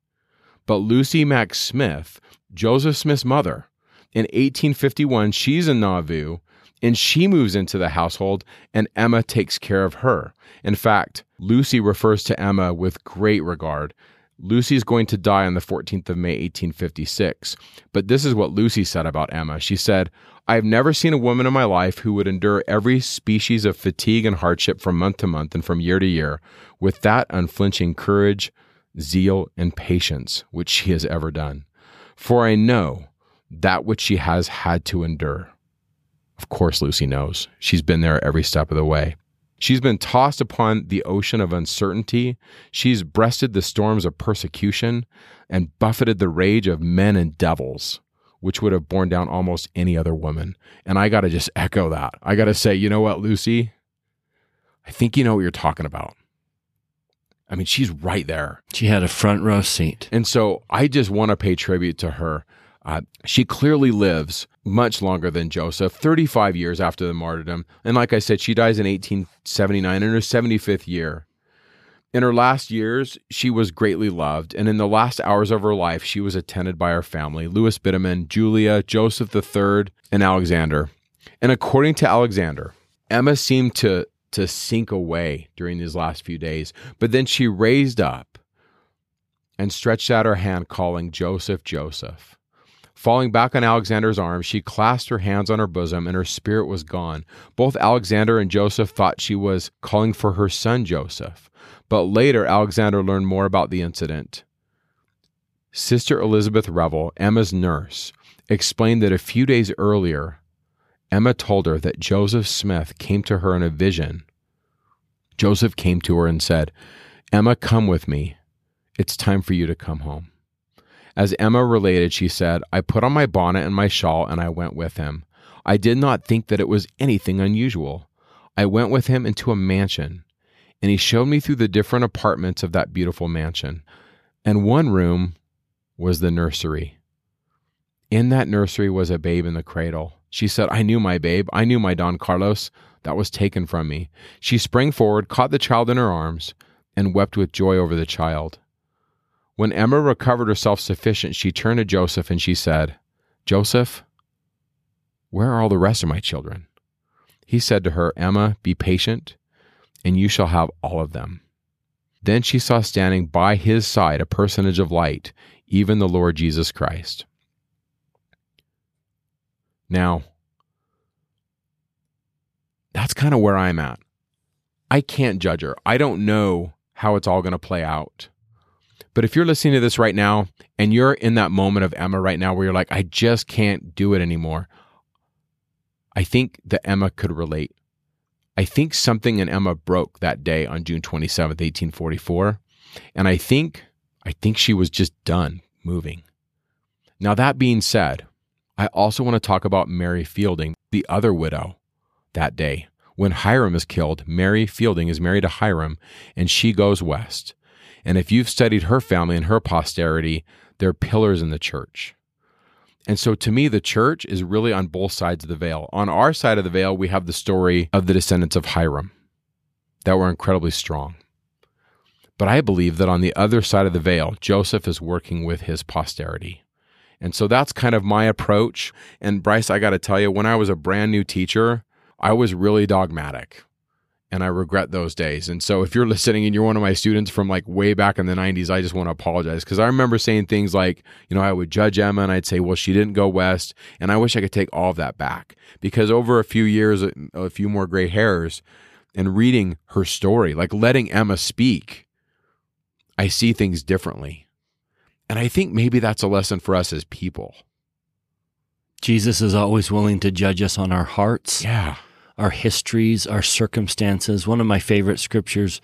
but Lucy Mack Smith, Joseph Smith's mother. In 1851, she's in Nauvoo and she moves into the household, and Emma takes care of her. In fact, Lucy refers to Emma with great regard. Lucy is going to die on the 14th of May, 1856. But this is what Lucy said about Emma. She said, I have never seen a woman in my life who would endure every species of fatigue and hardship from month to month and from year to year with that unflinching courage, zeal, and patience which she has ever done. For I know that which she has had to endure. Of course, Lucy knows. She's been there every step of the way. She's been tossed upon the ocean of uncertainty. She's breasted the storms of persecution and buffeted the rage of men and devils, which would have borne down almost any other woman. And I got to just echo that. I got to say, you know what, Lucy? I think you know what you're talking about. I mean, she's right there. She had a front row seat. And so I just want to pay tribute to her. Uh, she clearly lives much longer than Joseph, 35 years after the martyrdom. And like I said, she dies in 1879 in her 75th year. In her last years, she was greatly loved, and in the last hours of her life, she was attended by her family Lewis Bidamon, Julia, Joseph III, and Alexander. And according to Alexander, Emma seemed to to sink away during these last few days. But then she raised up and stretched out her hand, calling, Joseph, Joseph. Falling back on Alexander's arm, she clasped her hands on her bosom, and her spirit was gone. Both Alexander and Joseph thought she was calling for her son Joseph. But later, Alexander learned more about the incident. Sister Elizabeth Revel, Emma's nurse, explained that a few days earlier, Emma told her that Joseph Smith came to her in a vision. Joseph came to her and said, Emma, come with me. It's time for you to come home. As Emma related, she said, I put on my bonnet and my shawl and I went with him. I did not think that it was anything unusual. I went with him into a mansion, and he showed me through the different apartments of that beautiful mansion. And one room was the nursery. In that nursery was a babe in the cradle. She said, I knew my babe. I knew my Don Carlos. That was taken from me. She sprang forward, caught the child in her arms, and wept with joy over the child. When Emma recovered herself sufficient, she turned to Joseph and she said, Joseph, where are all the rest of my children? He said to her, Emma, be patient, and you shall have all of them. Then she saw standing by his side a personage of light, even the Lord Jesus Christ. Now, that's kind of where I'm at. I can't judge her. I don't know how it's all going to play out. But if you're listening to this right now and you're in that moment of Emma right now where you're like, I just can't do it anymore, I think that Emma could relate. I think something in Emma broke that day on June 27th, 1844. And I think, I think she was just done moving. Now, that being said, I also want to talk about Mary Fielding, the other widow, that day. When Hyrum is killed, Mary Fielding is married to Hyrum and she goes west. And if you've studied her family and her posterity, they're pillars in the church. And so to me, the church is really on both sides of the veil. On our side of the veil, we have the story of the descendants of Hyrum that were incredibly strong. But I believe that on the other side of the veil, Joseph is working with his posterity. And so that's kind of my approach. And Bryce, I got to tell you, when I was a brand new teacher, I was really dogmatic and I regret those days. And so if you're listening and you're one of my students from like way back in the 90s, I just want to apologize because I remember saying things like, you know, I would judge Emma and I'd say, well, she didn't go west. And I wish I could take all of that back because over a few years, a few more gray hairs, and reading her story, like letting Emma speak, I see things differently. And I think maybe that's a lesson for us as people. Jesus is always willing to judge us on our hearts. Yeah our histories, our circumstances. One of my favorite scriptures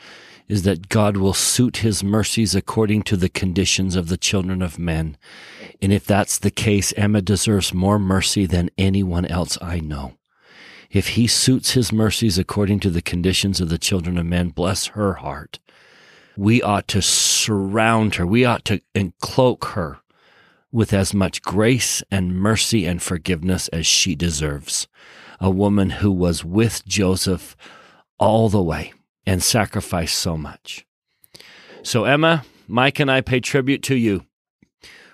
is that God will suit his mercies according to the conditions of the children of men. And if that's the case, Emma deserves more mercy than anyone else I know. If he suits his mercies according to the conditions of the children of men, bless her heart. We ought to surround her. We ought to encloak her with as much grace and mercy and forgiveness as she deserves a woman who was with Joseph all the way and sacrificed so much. So, Emma, Mike and I pay tribute to you.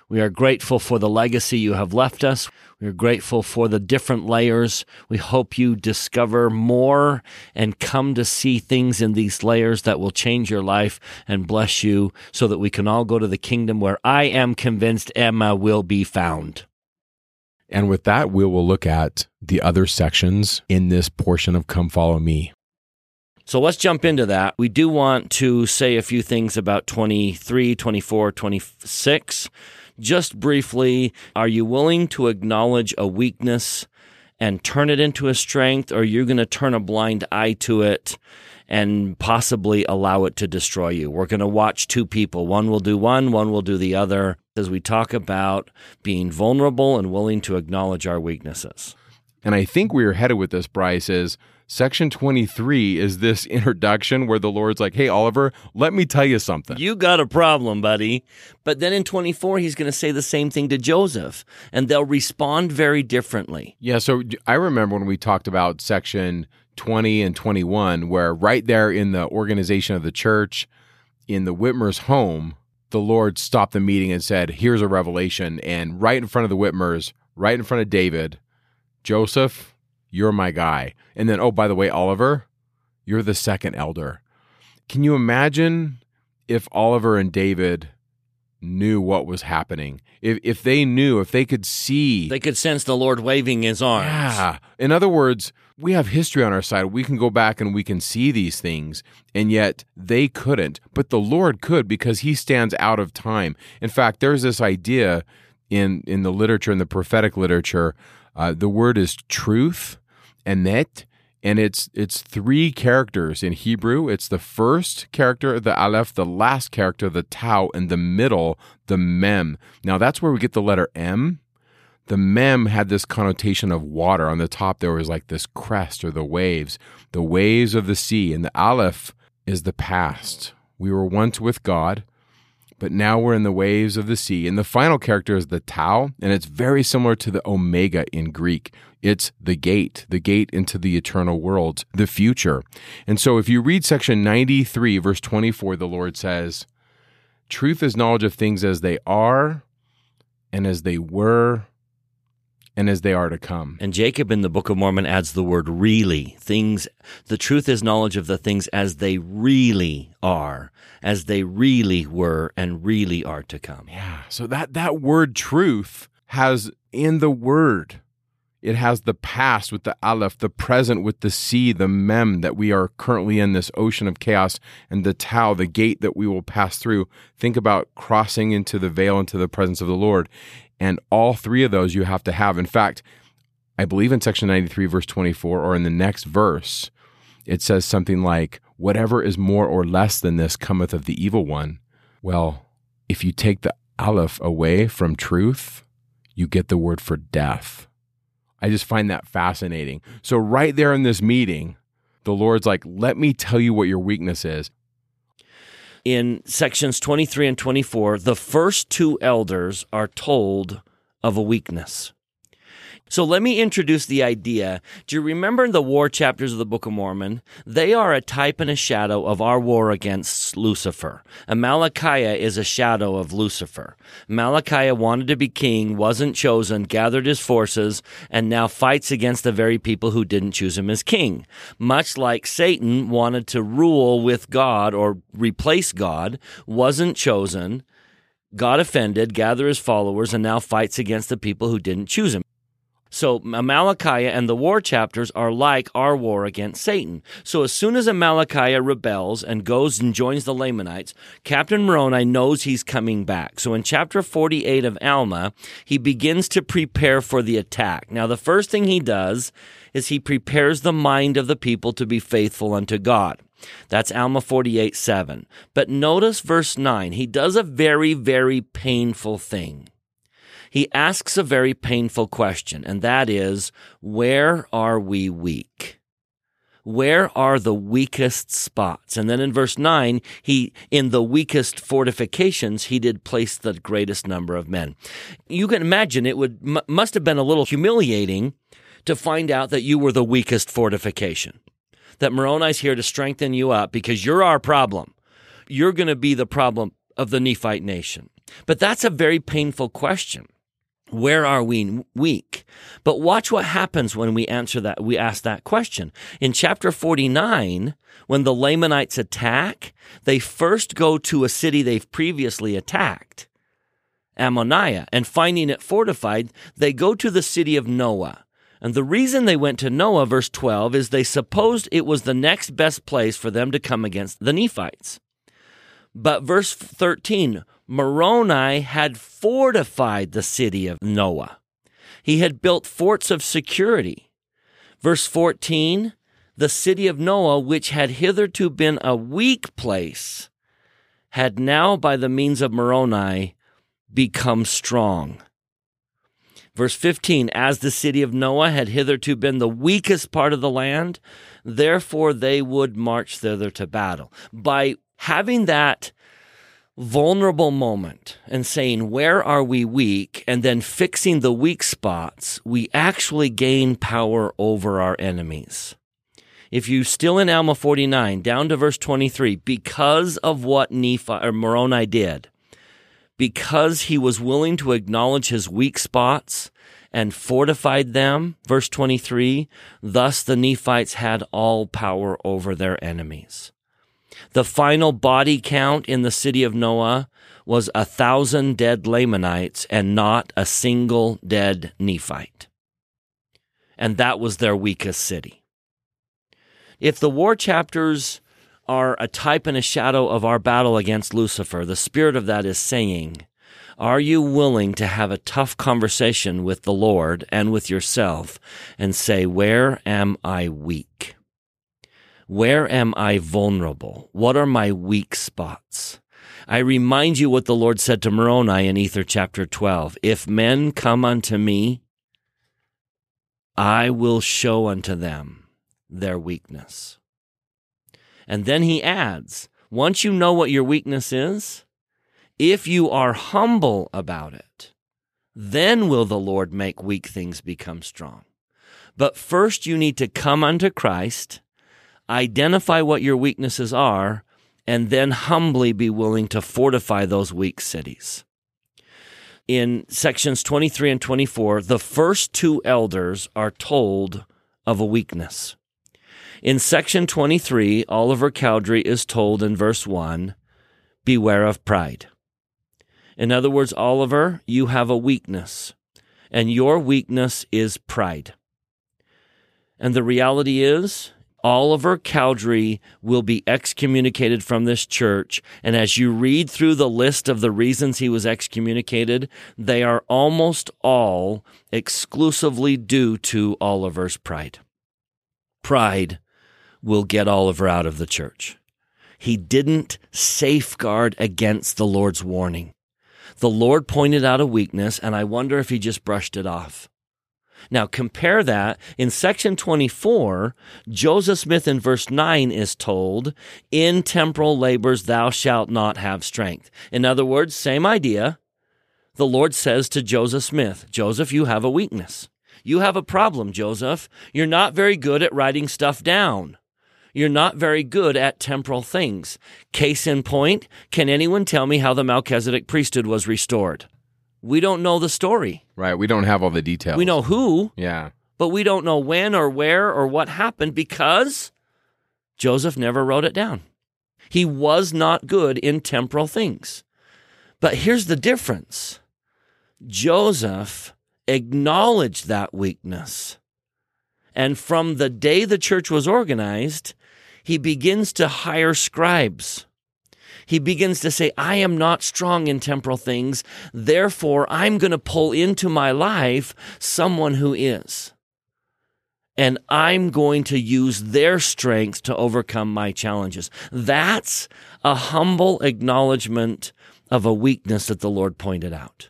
We are grateful for the legacy you have left us. We are grateful for the different layers. We hope you discover more and come to see things in these layers that will change your life and bless you so that we can all go to the kingdom where I am convinced Emma will be found. And with that, we will look at the other sections in this portion of Come Follow Me. So let's jump into that. We do want to say a few things about 23, 24, 26. Just briefly, are you willing to acknowledge a weakness and turn it into a strength, or are you going to turn a blind eye to it and possibly allow it to destroy you? We're going to watch two people. One will do one, one will do the other as we talk about being vulnerable and willing to acknowledge our weaknesses. And I think we are headed with this, Bryce, is section 23 is this introduction where the Lord's like, hey, Oliver, let me tell you something. You got a problem, buddy. But then in 24, he's going to say the same thing to Joseph, and they'll respond very differently. Yeah. So I remember when we talked about section 20 and 21, where right there in the organization of the church, in the Whitmer's home, the Lord stopped the meeting and said, Here's a revelation. And right in front of the Whitmers, right in front of David, Joseph, you're my guy. And then, oh, by the way, Oliver, you're the second elder. Can you imagine if Oliver and David knew what was happening? If, if they knew, if they could see. They could sense the Lord waving his arms. Yeah. In other words, we have history on our side. We can go back and we can see these things, and yet they couldn't. But the Lord could because he stands out of time. In fact, there's this idea in, in the literature, in the prophetic literature, uh, the word is truth, emet, and it's it's three characters in Hebrew. It's the first character, the aleph, the last character, the tau, and the middle, the mem. Now that's where we get the letter M the mem had this connotation of water. On the top, there was like this crest or the waves, the waves of the sea. And the aleph is the past. We were once with God, but now we're in the waves of the sea. And the final character is the tau, and it's very similar to the omega in Greek. It's the gate, the gate into the eternal worlds, the future. And so if you read section 93, verse 24, the Lord says, Truth is knowledge of things as they are and as they were and as they are to come. And Jacob in the Book of Mormon adds the word really. Things, the truth is knowledge of the things as they really are, as they really were, and really are to come. Yeah. So that, that word truth has in the word, it has the past with the aleph, the present with the sea, the mem that we are currently in this ocean of chaos, and the tau, the gate that we will pass through. Think about crossing into the veil into the presence of the Lord. And all three of those you have to have. In fact, I believe in section 93, verse 24, or in the next verse, it says something like, Whatever is more or less than this cometh of the evil one. Well, if you take the aleph away from truth, you get the word for death. I just find that fascinating. So, right there in this meeting, the Lord's like, Let me tell you what your weakness is in sections 23 and 24, the first two elders are told of a weakness. So let me introduce the idea. Do you remember the war chapters of the Book of Mormon? They are a type and a shadow of our war against Lucifer. Amalickiah is a shadow of Lucifer. Amalickiah wanted to be king, wasn't chosen, gathered his forces, and now fights against the very people who didn't choose him as king. Much like Satan wanted to rule with God or replace God, wasn't chosen, got offended, gathered his followers, and now fights against the people who didn't choose him. So Amalickiah and the war chapters are like our war against Satan. So as soon as Amalickiah rebels and goes and joins the Lamanites, Captain Moroni knows he's coming back. So in chapter 48 of Alma, he begins to prepare for the attack. Now the first thing he does is he prepares the mind of the people to be faithful unto God. That's Alma 48 7. But notice verse 9. He does a very, very painful thing he asks a very painful question, and that is, where are we weak? Where are the weakest spots? And then in verse 9, he, in the weakest fortifications, he did place the greatest number of men. You can imagine it would, m- must have been a little humiliating to find out that you were the weakest fortification. That Moroni's here to strengthen you up because you're our problem. You're going to be the problem of the Nephite nation. But that's a very painful question. Where are we weak? But watch what happens when we answer that, we ask that question. In chapter 49, when the Lamanites attack, they first go to a city they've previously attacked, Ammonihah, and finding it fortified, they go to the city of Noah. And the reason they went to Noah, verse 12, is they supposed it was the next best place for them to come against the Nephites. But verse 13, Moroni had fortified the city of Noah. He had built forts of security. Verse 14, the city of Noah, which had hitherto been a weak place, had now, by the means of Moroni, become strong. Verse 15, as the city of Noah had hitherto been the weakest part of the land, therefore they would march thither to battle. By having that vulnerable moment and saying, Where are we weak? and then fixing the weak spots, we actually gain power over our enemies. If you still in Alma 49, down to verse 23, because of what Nephi or Moroni did, because he was willing to acknowledge his weak spots and fortified them, verse 23, thus the Nephites had all power over their enemies. The final body count in the city of Noah was a thousand dead Lamanites and not a single dead Nephite. And that was their weakest city. If the war chapters are a type and a shadow of our battle against Lucifer, the spirit of that is saying, Are you willing to have a tough conversation with the Lord and with yourself and say, Where am I weak? Where am I vulnerable? What are my weak spots? I remind you what the Lord said to Moroni in Ether chapter 12. If men come unto me, I will show unto them their weakness. And then he adds, once you know what your weakness is, if you are humble about it, then will the Lord make weak things become strong. But first you need to come unto Christ identify what your weaknesses are, and then humbly be willing to fortify those weak cities. In sections 23 and 24, the first two elders are told of a weakness. In section 23, Oliver Cowdery is told in verse 1 Beware of pride. In other words, Oliver, you have a weakness, and your weakness is pride. And the reality is, Oliver Cowdery will be excommunicated from this church. And as you read through the list of the reasons he was excommunicated, they are almost all exclusively due to Oliver's pride. Pride will get Oliver out of the church. He didn't safeguard against the Lord's warning. The Lord pointed out a weakness, and I wonder if he just brushed it off. Now compare that in section 24, Joseph Smith in verse 9 is told, in temporal labors thou shalt not have strength. In other words, same idea. the Lord says to Joseph Smith, Joseph, you have a weakness. You have a problem, Joseph. You're not very good at writing stuff down. You're not very good at temporal things. Case in point, can anyone tell me how the Melchizedek priesthood was restored? We don't know the story. Right. We don't have all the details. We know who, Yeah. but we don't know when or where or what happened because Joseph never wrote it down. He was not good in temporal things. But here's the difference Joseph acknowledged that weakness. And from the day the church was organized, he begins to hire scribes. He begins to say, I am not strong in temporal things. Therefore, I'm going to pull into my life someone who is. And I'm going to use their strength to overcome my challenges. That's a humble acknowledgement of a weakness that the Lord pointed out.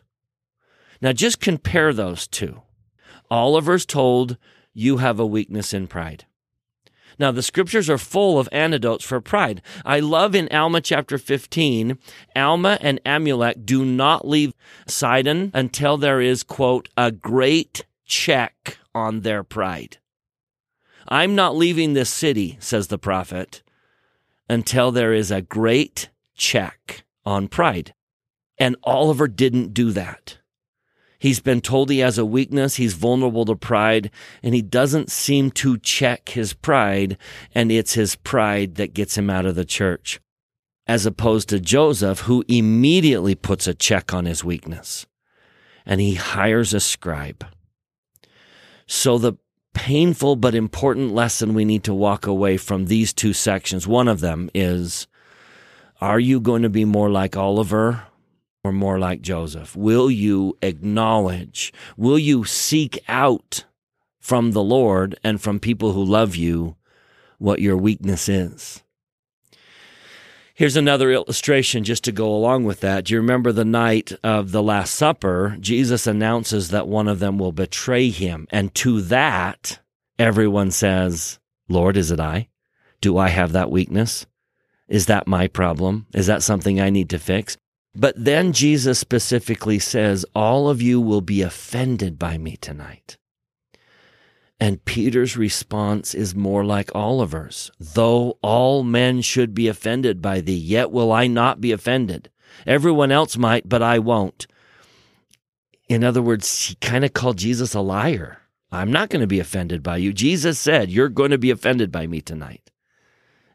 Now, just compare those two. Oliver's told, You have a weakness in pride. Now, the scriptures are full of antidotes for pride. I love in Alma chapter 15, Alma and Amulek do not leave Sidon until there is, quote, a great check on their pride. I'm not leaving this city, says the prophet, until there is a great check on pride. And Oliver didn't do that. He's been told he has a weakness. He's vulnerable to pride and he doesn't seem to check his pride. And it's his pride that gets him out of the church as opposed to Joseph, who immediately puts a check on his weakness and he hires a scribe. So the painful but important lesson we need to walk away from these two sections. One of them is, are you going to be more like Oliver or more like Joseph? Will you acknowledge? Will you seek out from the Lord and from people who love you what your weakness is? Here's another illustration just to go along with that. Do you remember the night of the Last Supper? Jesus announces that one of them will betray him. And to that, everyone says, Lord, is it I? Do I have that weakness? Is that my problem? Is that something I need to fix? But then Jesus specifically says, All of you will be offended by me tonight. And Peter's response is more like Oliver's. Though all men should be offended by thee, yet will I not be offended. Everyone else might, but I won't. In other words, he kind of called Jesus a liar. I'm not going to be offended by you. Jesus said, You're going to be offended by me tonight.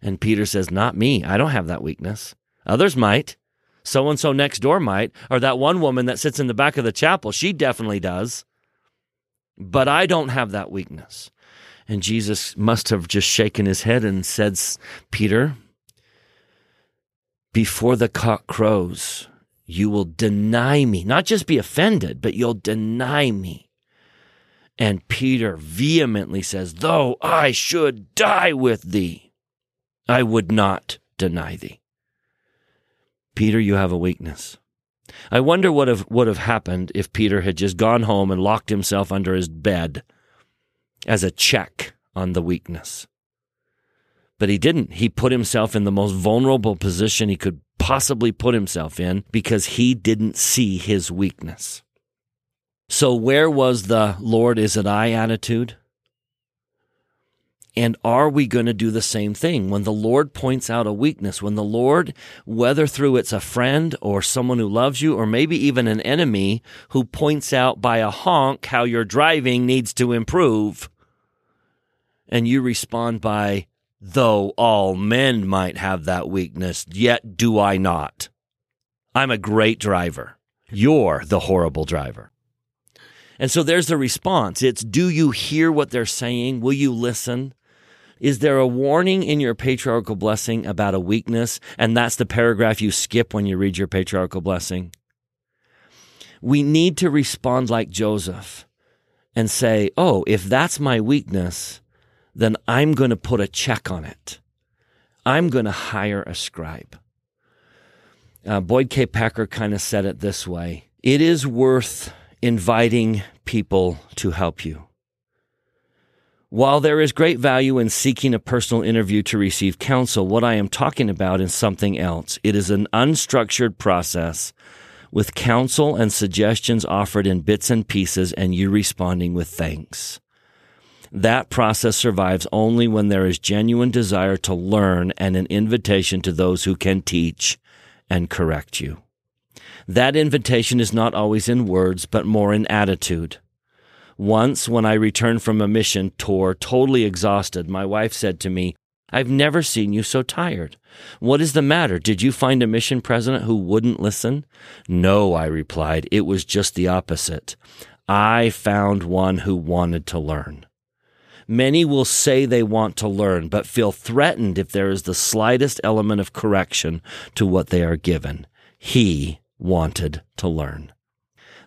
And Peter says, Not me. I don't have that weakness. Others might. So and so next door might. Or that one woman that sits in the back of the chapel, she definitely does. But I don't have that weakness. And Jesus must have just shaken his head and said, Peter, before the cock crows, you will deny me, not just be offended, but you'll deny me. And Peter vehemently says, Though I should die with thee, I would not deny thee. Peter, you have a weakness. I wonder what have, would have happened if Peter had just gone home and locked himself under his bed as a check on the weakness. But he didn't. He put himself in the most vulnerable position he could possibly put himself in because he didn't see his weakness. So, where was the Lord, is it I attitude? And are we going to do the same thing when the Lord points out a weakness? When the Lord, whether through it's a friend or someone who loves you, or maybe even an enemy who points out by a honk how your driving needs to improve, and you respond by, though all men might have that weakness, yet do I not. I'm a great driver. You're the horrible driver. And so there's the response. It's do you hear what they're saying? Will you listen? Is there a warning in your patriarchal blessing about a weakness? And that's the paragraph you skip when you read your patriarchal blessing. We need to respond like Joseph and say, Oh, if that's my weakness, then I'm going to put a check on it. I'm going to hire a scribe. Uh, Boyd K. Packer kind of said it this way It is worth inviting people to help you. While there is great value in seeking a personal interview to receive counsel, what I am talking about is something else. It is an unstructured process with counsel and suggestions offered in bits and pieces, and you responding with thanks. That process survives only when there is genuine desire to learn and an invitation to those who can teach and correct you. That invitation is not always in words, but more in attitude. Once, when I returned from a mission tour, totally exhausted, my wife said to me, I've never seen you so tired. What is the matter? Did you find a mission president who wouldn't listen? No, I replied. It was just the opposite. I found one who wanted to learn. Many will say they want to learn, but feel threatened if there is the slightest element of correction to what they are given. He wanted to learn.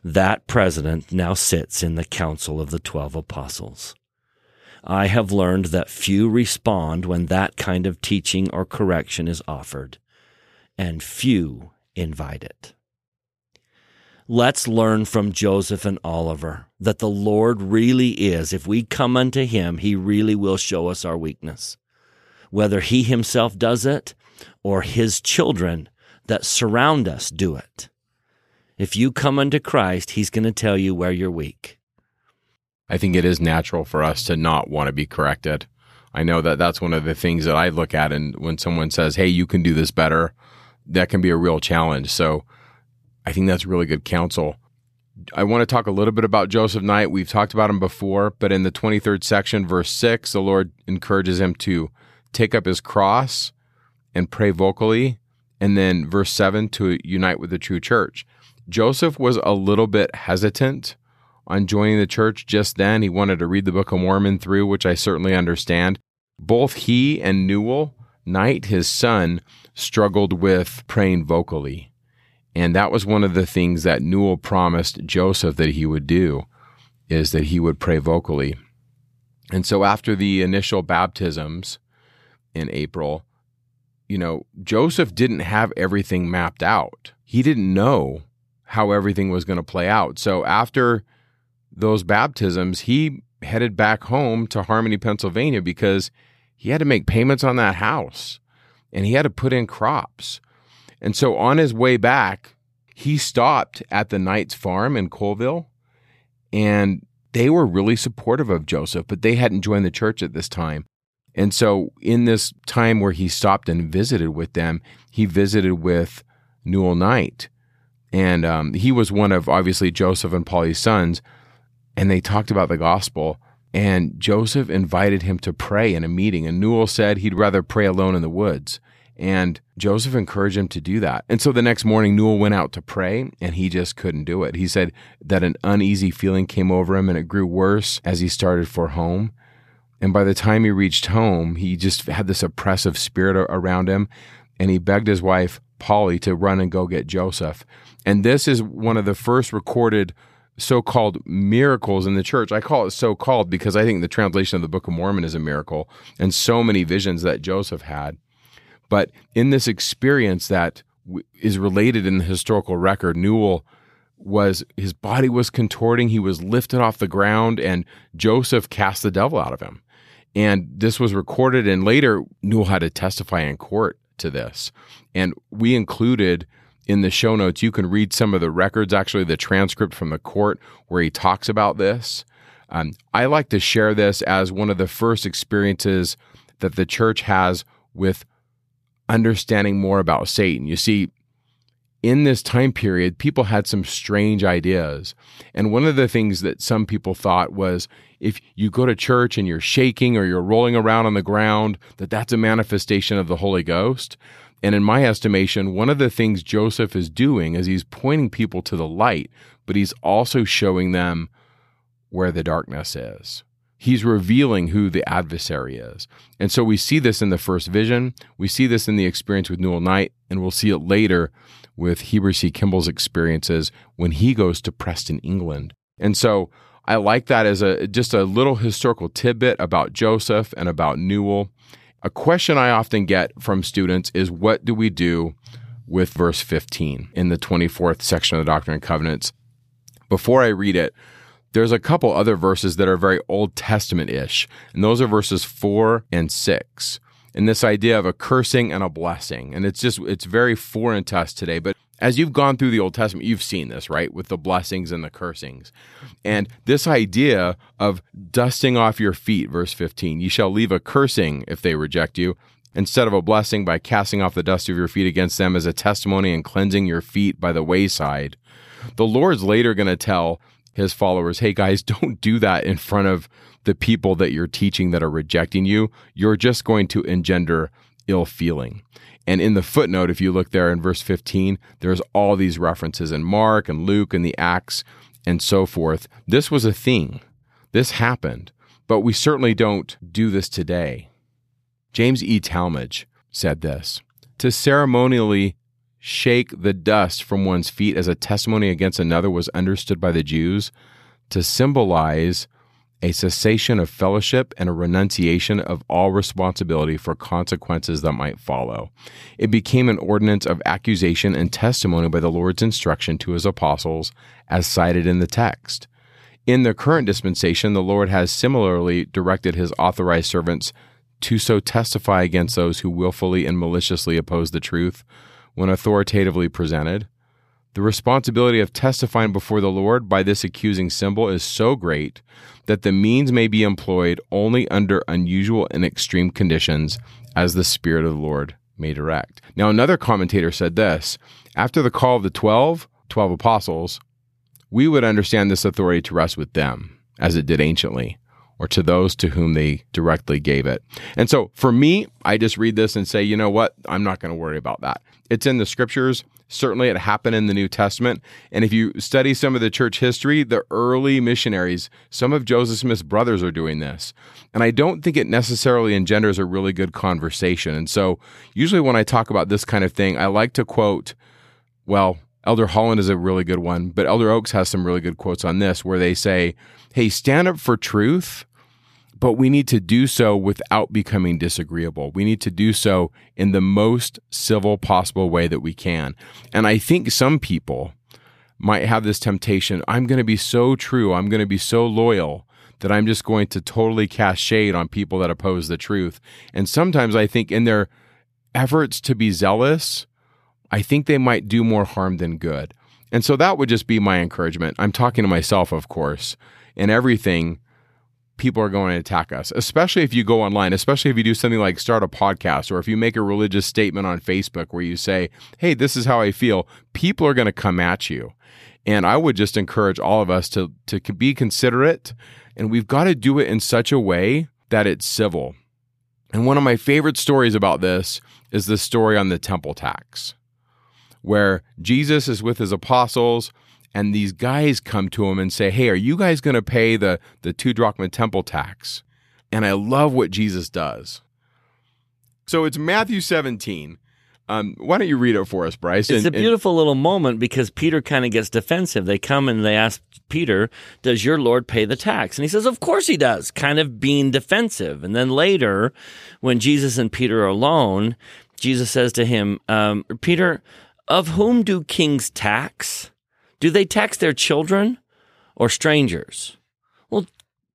That president now sits in the council of the twelve apostles. I have learned that few respond when that kind of teaching or correction is offered, and few invite it. Let's learn from Joseph and Oliver that the Lord really is. If we come unto him, he really will show us our weakness. Whether he himself does it or his children that surround us do it. If you come unto Christ, he's going to tell you where you're weak. I think it is natural for us to not want to be corrected. I know that that's one of the things that I look at and when someone says, "Hey, you can do this better," that can be a real challenge. So I think that's really good counsel. I want to talk a little bit about Joseph Knight. We've talked about him before, but in the 23rd section, verse 6, the Lord encourages him to take up his cross and pray vocally. And then verse 7, to unite with the true church. Joseph was a little bit hesitant on joining the church just then. He wanted to read the Book of Mormon through, which I certainly understand. Both he and Newel Knight, his son, struggled with praying vocally. And that was one of the things that Newel promised Joseph that he would do is that he would pray vocally. And so after the initial baptisms in April, you know, Joseph didn't have everything mapped out. He didn't know how everything was going to play out. So after those baptisms, he headed back home to Harmony, Pennsylvania because he had to make payments on that house and he had to put in crops. And so on his way back, he stopped at the Knight's farm in Colesville and they were really supportive of Joseph, but they hadn't joined the church at this time. And so in this time where he stopped and visited with them, he visited with Newel Knight. And um, he was one of obviously Joseph and Polly's sons. And they talked about the gospel. And Joseph invited him to pray in a meeting. And Newel said he'd rather pray alone in the woods. And Joseph encouraged him to do that. And so the next morning, Newel went out to pray and he just couldn't do it. He said that an uneasy feeling came over him and it grew worse as he started for home. And by the time he reached home, he just had this oppressive spirit around him. And he begged his wife, Polly, to run and go get Joseph. And this is one of the first recorded so called miracles in the church. I call it so called because I think the translation of the Book of Mormon is a miracle and so many visions that Joseph had. But in this experience that is related in the historical record, Newel was his body was contorting, he was lifted off the ground, and Joseph cast the devil out of him. And this was recorded, and later Newel had to testify in court to this. And we included in the show notes, you can read some of the records, actually, the transcript from the court where he talks about this. Um, I like to share this as one of the first experiences that the church has with understanding more about Satan. You see, in this time period, people had some strange ideas. And one of the things that some people thought was if you go to church and you're shaking or you're rolling around on the ground, that that's a manifestation of the Holy Ghost. And in my estimation, one of the things Joseph is doing is he's pointing people to the light, but he's also showing them where the darkness is he's revealing who the adversary is. And so we see this in the first vision. We see this in the experience with Newel Knight, and we'll see it later with Heber C. Kimball's experiences when he goes to Preston, England. And so I like that as a just a little historical tidbit about Joseph and about Newel. A question I often get from students is what do we do with verse 15 in the 24th section of the Doctrine and Covenants? Before I read it, there's a couple other verses that are very Old Testament ish, and those are verses four and six. And this idea of a cursing and a blessing. And it's just, it's very foreign to us today. But as you've gone through the Old Testament, you've seen this, right? With the blessings and the cursings. And this idea of dusting off your feet, verse 15, you shall leave a cursing if they reject you, instead of a blessing by casting off the dust of your feet against them as a testimony and cleansing your feet by the wayside. The Lord's later going to tell his followers, hey guys, don't do that in front of the people that you're teaching that are rejecting you. You're just going to engender ill feeling. And in the footnote, if you look there in verse 15, there's all these references in Mark and Luke and the Acts and so forth. This was a thing. This happened, but we certainly don't do this today. James E. Talmage said this To ceremonially shake the dust from one's feet as a testimony against another was understood by the Jews to symbolize a cessation of fellowship, and a renunciation of all responsibility for consequences that might follow. It became an ordinance of accusation and testimony by the Lord's instruction to his apostles, as cited in the text. In the current dispensation, the Lord has similarly directed his authorized servants to so testify against those who willfully and maliciously oppose the truth when authoritatively presented. The responsibility of testifying before the Lord by this accusing symbol is so great that the means may be employed only under unusual and extreme conditions as the Spirit of the Lord may direct. Now, another commentator said this after the call of the 12, 12 apostles, we would understand this authority to rest with them, as it did anciently, or to those to whom they directly gave it. And so for me, I just read this and say, you know what? I'm not going to worry about that. It's in the scriptures. Certainly, it happened in the New Testament. And if you study some of the church history, the early missionaries, some of Joseph Smith's brothers are doing this. And I don't think it necessarily engenders a really good conversation. And so, usually, when I talk about this kind of thing, I like to quote, well, Elder Holland is a really good one, but Elder Oaks has some really good quotes on this where they say, hey, stand up for truth but we need to do so without becoming disagreeable. We need to do so in the most civil possible way that we can. And I think some people might have this temptation I'm going to be so true, I'm going to be so loyal that I'm just going to totally cast shade on people that oppose the truth. And sometimes I think in their efforts to be zealous, I think they might do more harm than good. And so that would just be my encouragement. I'm talking to myself, of course, in everything people are going to attack us, especially if you go online, especially if you do something like start a podcast or if you make a religious statement on Facebook where you say, hey, this is how I feel, people are going to come at you. And I would just encourage all of us to, to be considerate, and we've got to do it in such a way that it's civil. And one of my favorite stories about this is the story on the temple tax, where Jesus is with his apostles and these guys come to him and say, "Hey, are you guys going to pay the the two drachma temple tax?" And I love what Jesus does. So it's Matthew 17. Um, why don't you read it for us, Bryce? It's a beautiful and, little moment because Peter kind of gets defensive. They come and they ask Peter, Does your Lord pay the tax? And he says, Of course he does, kind of being defensive. And then later, when Jesus and Peter are alone, Jesus says to him, um, Peter, of whom do kings tax? Do they tax their children or strangers? Well,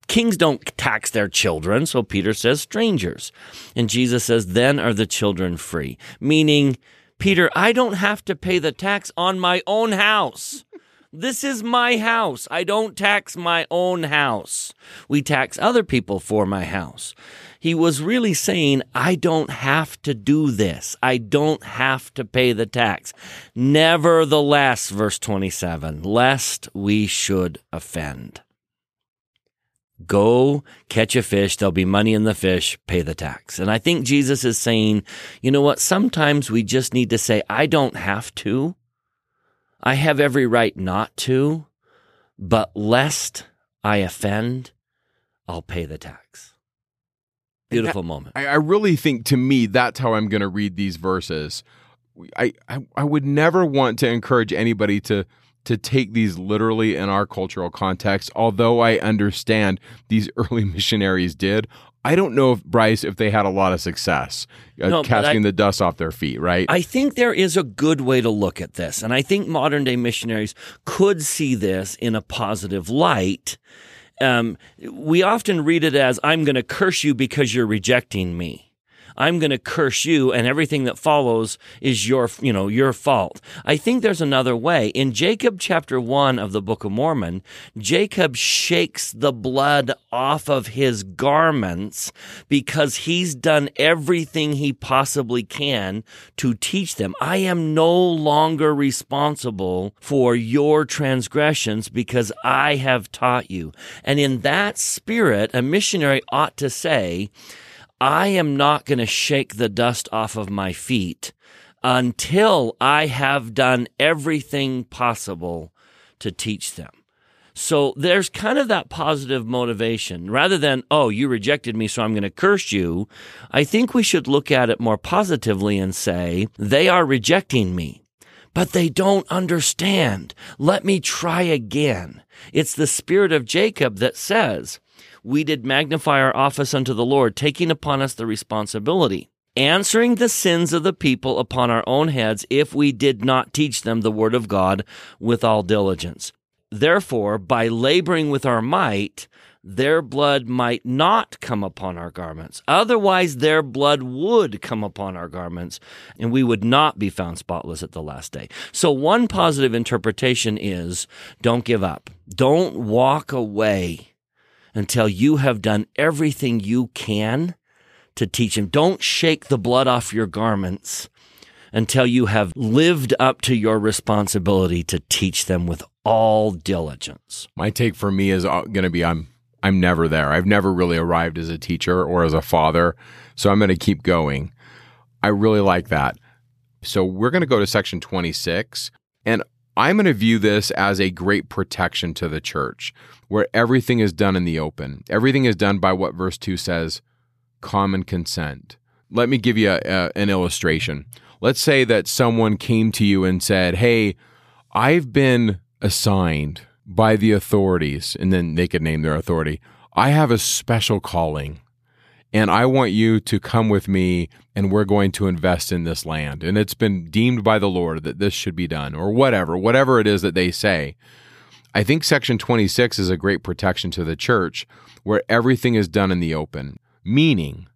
kings don't tax their children, so Peter says strangers. And Jesus says, then are the children free. Meaning, Peter, I don't have to pay the tax on my own house. This is my house. I don't tax my own house. We tax other people for my house he was really saying, I don't have to do this. I don't have to pay the tax. Nevertheless, verse 27, lest we should offend. Go catch a fish. There'll be money in the fish. Pay the tax. And I think Jesus is saying, you know what? Sometimes we just need to say, I don't have to. I have every right not to, but lest I offend, I'll pay the tax. Beautiful that, moment. I, I, really think to me that's how I'm going to read these verses. I, I I would never want to encourage anybody to to take these literally in our cultural context. Although I understand these early missionaries did, I don't know if Bryce if they had a lot of success uh, no, casting I, the dust off their feet. Right? I think there is a good way to look at this, and I think modern day missionaries could see this in a positive light um, we often read it as, I'm going to curse you because you're rejecting me. I'm going to curse you and everything that follows is your, you know, your fault. I think there's another way. In Jacob chapter 1 of the Book of Mormon, Jacob shakes the blood off of his garments because he's done everything he possibly can to teach them. I am no longer responsible for your transgressions because I have taught you. And in that spirit, a missionary ought to say, I am not going to shake the dust off of my feet until I have done everything possible to teach them. So there's kind of that positive motivation rather than, oh, you rejected me, so I'm going to curse you. I think we should look at it more positively and say, they are rejecting me, but they don't understand. Let me try again. It's the spirit of Jacob that says, we did magnify our office unto the Lord, taking upon us the responsibility answering the sins of the people upon our own heads if we did not teach them the word of God with all diligence. Therefore, by laboring with our might, their blood might not come upon our garments. Otherwise, their blood would come upon our garments, and we would not be found spotless at the last day. So, one positive interpretation is don't give up. Don't walk away until you have done everything you can to teach him. Don't shake the blood off your garments until you have lived up to your responsibility to teach them with all diligence. My take for me is uh, going to be I'm I'm never there. I've never really arrived as a teacher or as a father, so I'm going to keep going. I really like that. So we're going to go to section 26 and I'm going to view this as a great protection to the church where everything is done in the open. Everything is done by what verse 2 says common consent. Let me give you a, a, an illustration. Let's say that someone came to you and said, Hey, I've been assigned by the authorities, and then they could name their authority. I have a special calling, and I want you to come with me, and we're going to invest in this land. And it's been deemed by the Lord that this should be done, or whatever, whatever it is that they say. I think Section 26 is a great protection to the church where everything is done in the open meaning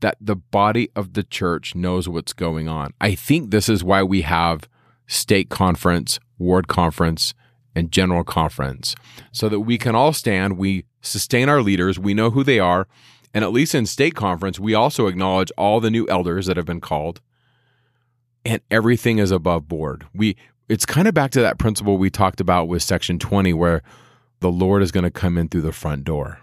that the body of the church knows what's going on. I think this is why we have stake conference, ward conference, and general conference, so that we can all stand, we sustain our leaders, we know who they are, and at least in stake conference, we also acknowledge all the new elders that have been called, and everything is above board. We it's kind of back to that principle we talked about with section 20 where the Lord is going to come in through the front door.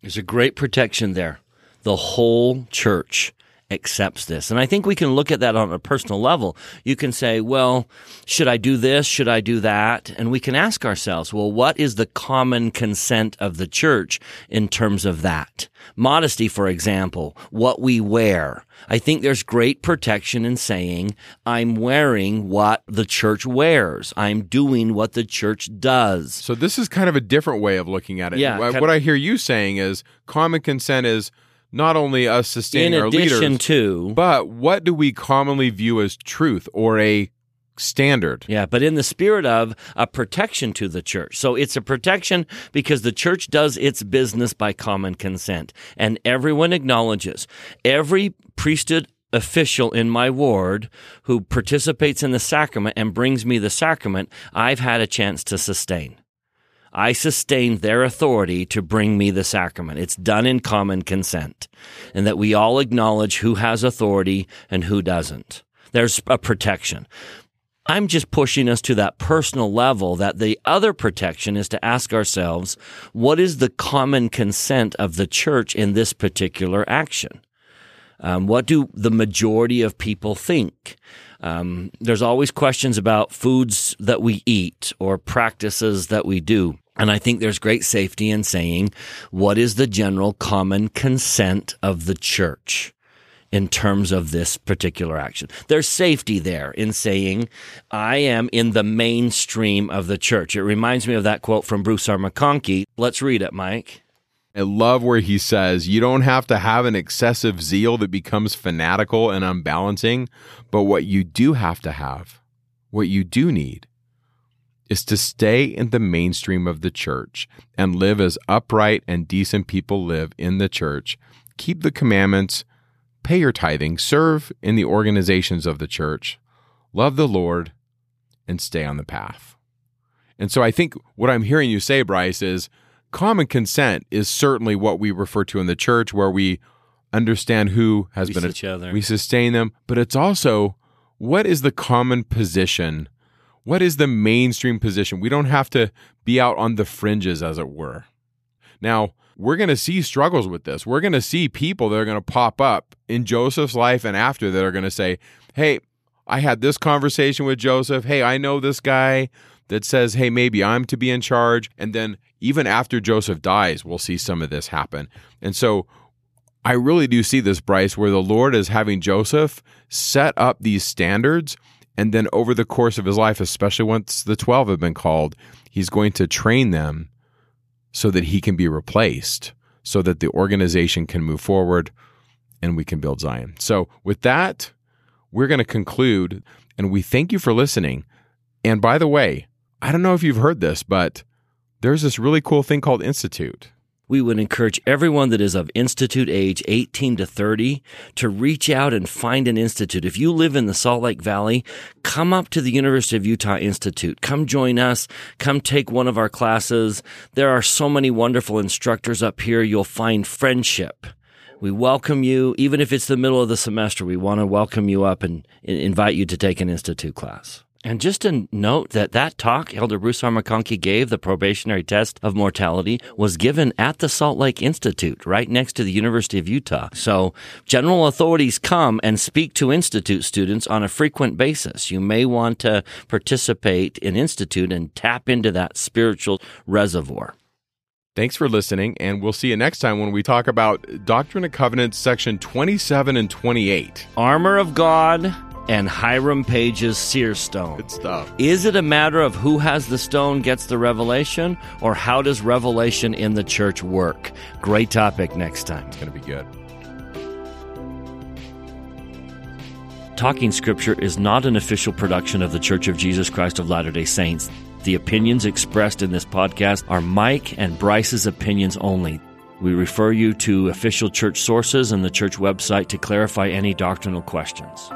There's a great protection there. The whole church accepts this. And I think we can look at that on a personal level. You can say, well, should I do this? Should I do that? And we can ask ourselves, well, what is the common consent of the church in terms of that? Modesty, for example, what we wear. I think there's great protection in saying, I'm wearing what the church wears. I'm doing what the church does. So this is kind of a different way of looking at it. Yeah, what I hear you saying is common consent is not only us sustaining In our addition leaders, to, but what do we commonly view as truth or a standard? Yeah, but in the spirit of a protection to the church. So it's a protection because the church does its business by common consent. And everyone acknowledges every priesthood official in my ward who participates in the sacrament and brings me the sacrament, I've had a chance to sustain. I sustain their authority to bring me the sacrament. It's done in common consent, and that we all acknowledge who has authority and who doesn't. There's a protection. I'm just pushing us to that personal level that the other protection is to ask ourselves, what is the common consent of the church in this particular action? Um, what do the majority of people think? Um, there's always questions about foods that we eat or practices that we do. And I think there's great safety in saying, what is the general common consent of the church? in terms of this particular action. There's safety there in saying, I am in the mainstream of the church. It reminds me of that quote from Bruce R. McConkie. Let's read it, Mike. I love where he says, You don't have to have an excessive zeal that becomes fanatical and unbalancing, but what you do have to have, what you do need, is to stay in the mainstream of the church and live as upright and decent people live in the church. Keep the commandments, pay your tithing, serve in the organizations of the church, love the Lord, and stay on the path. And so I think what I'm hearing you say, Bryce, is common consent is certainly what we refer to in the church where we understand who has We been each other. we sustain them, but it's also what is the common position? What is the mainstream position? We don't have to be out on the fringes as it were. Now, we're going to see struggles with this. We're going to see people that are going to pop up in Joseph's life and after that are going to say, "Hey, I had this conversation with Joseph. Hey, I know this guy that says, hey, maybe I'm to be in charge. And then even after Joseph dies, we'll see some of this happen. And so I really do see this, Bryce, where the Lord is having Joseph set up these standards. And then over the course of his life, especially once the 12 have been called, he's going to train them so that he can be replaced, so that the organization can move forward and we can build Zion. So, with that, we're going to conclude and we thank you for listening. And by the way, I don't know if you've heard this, but there's this really cool thing called Institute. We would encourage everyone that is of institute age, 18 to 30, to reach out and find an institute. If you live in the Salt Lake Valley, come up to the University of Utah Institute. Come join us. Come take one of our classes. There are so many wonderful instructors up here. You'll find friendship. We welcome you, even if it's the middle of the semester. We want to welcome you up and invite you to take an institute class. And just a note that that talk Elder Bruce R. McConkie gave, the probationary test of mortality, was given at the Salt Lake Institute, right next to the University of Utah. So general authorities come and speak to Institute students on a frequent basis. You may want to participate in Institute and tap into that spiritual reservoir. Thanks for listening, and we'll see you next time when we talk about Doctrine and Covenants, section 27 and 28. Armor of God and Hiram Page's seer stone. Good stuff. Is it a matter of who has the stone gets the revelation, or how does revelation in the church work? Great topic next time. It's going to be good. Talking Scripture is not an official production of the Church of Jesus Christ of Latter day Saints. The opinions expressed in this podcast are Mike and Bryce's opinions only. We refer you to official church sources and the church website to clarify any doctrinal questions.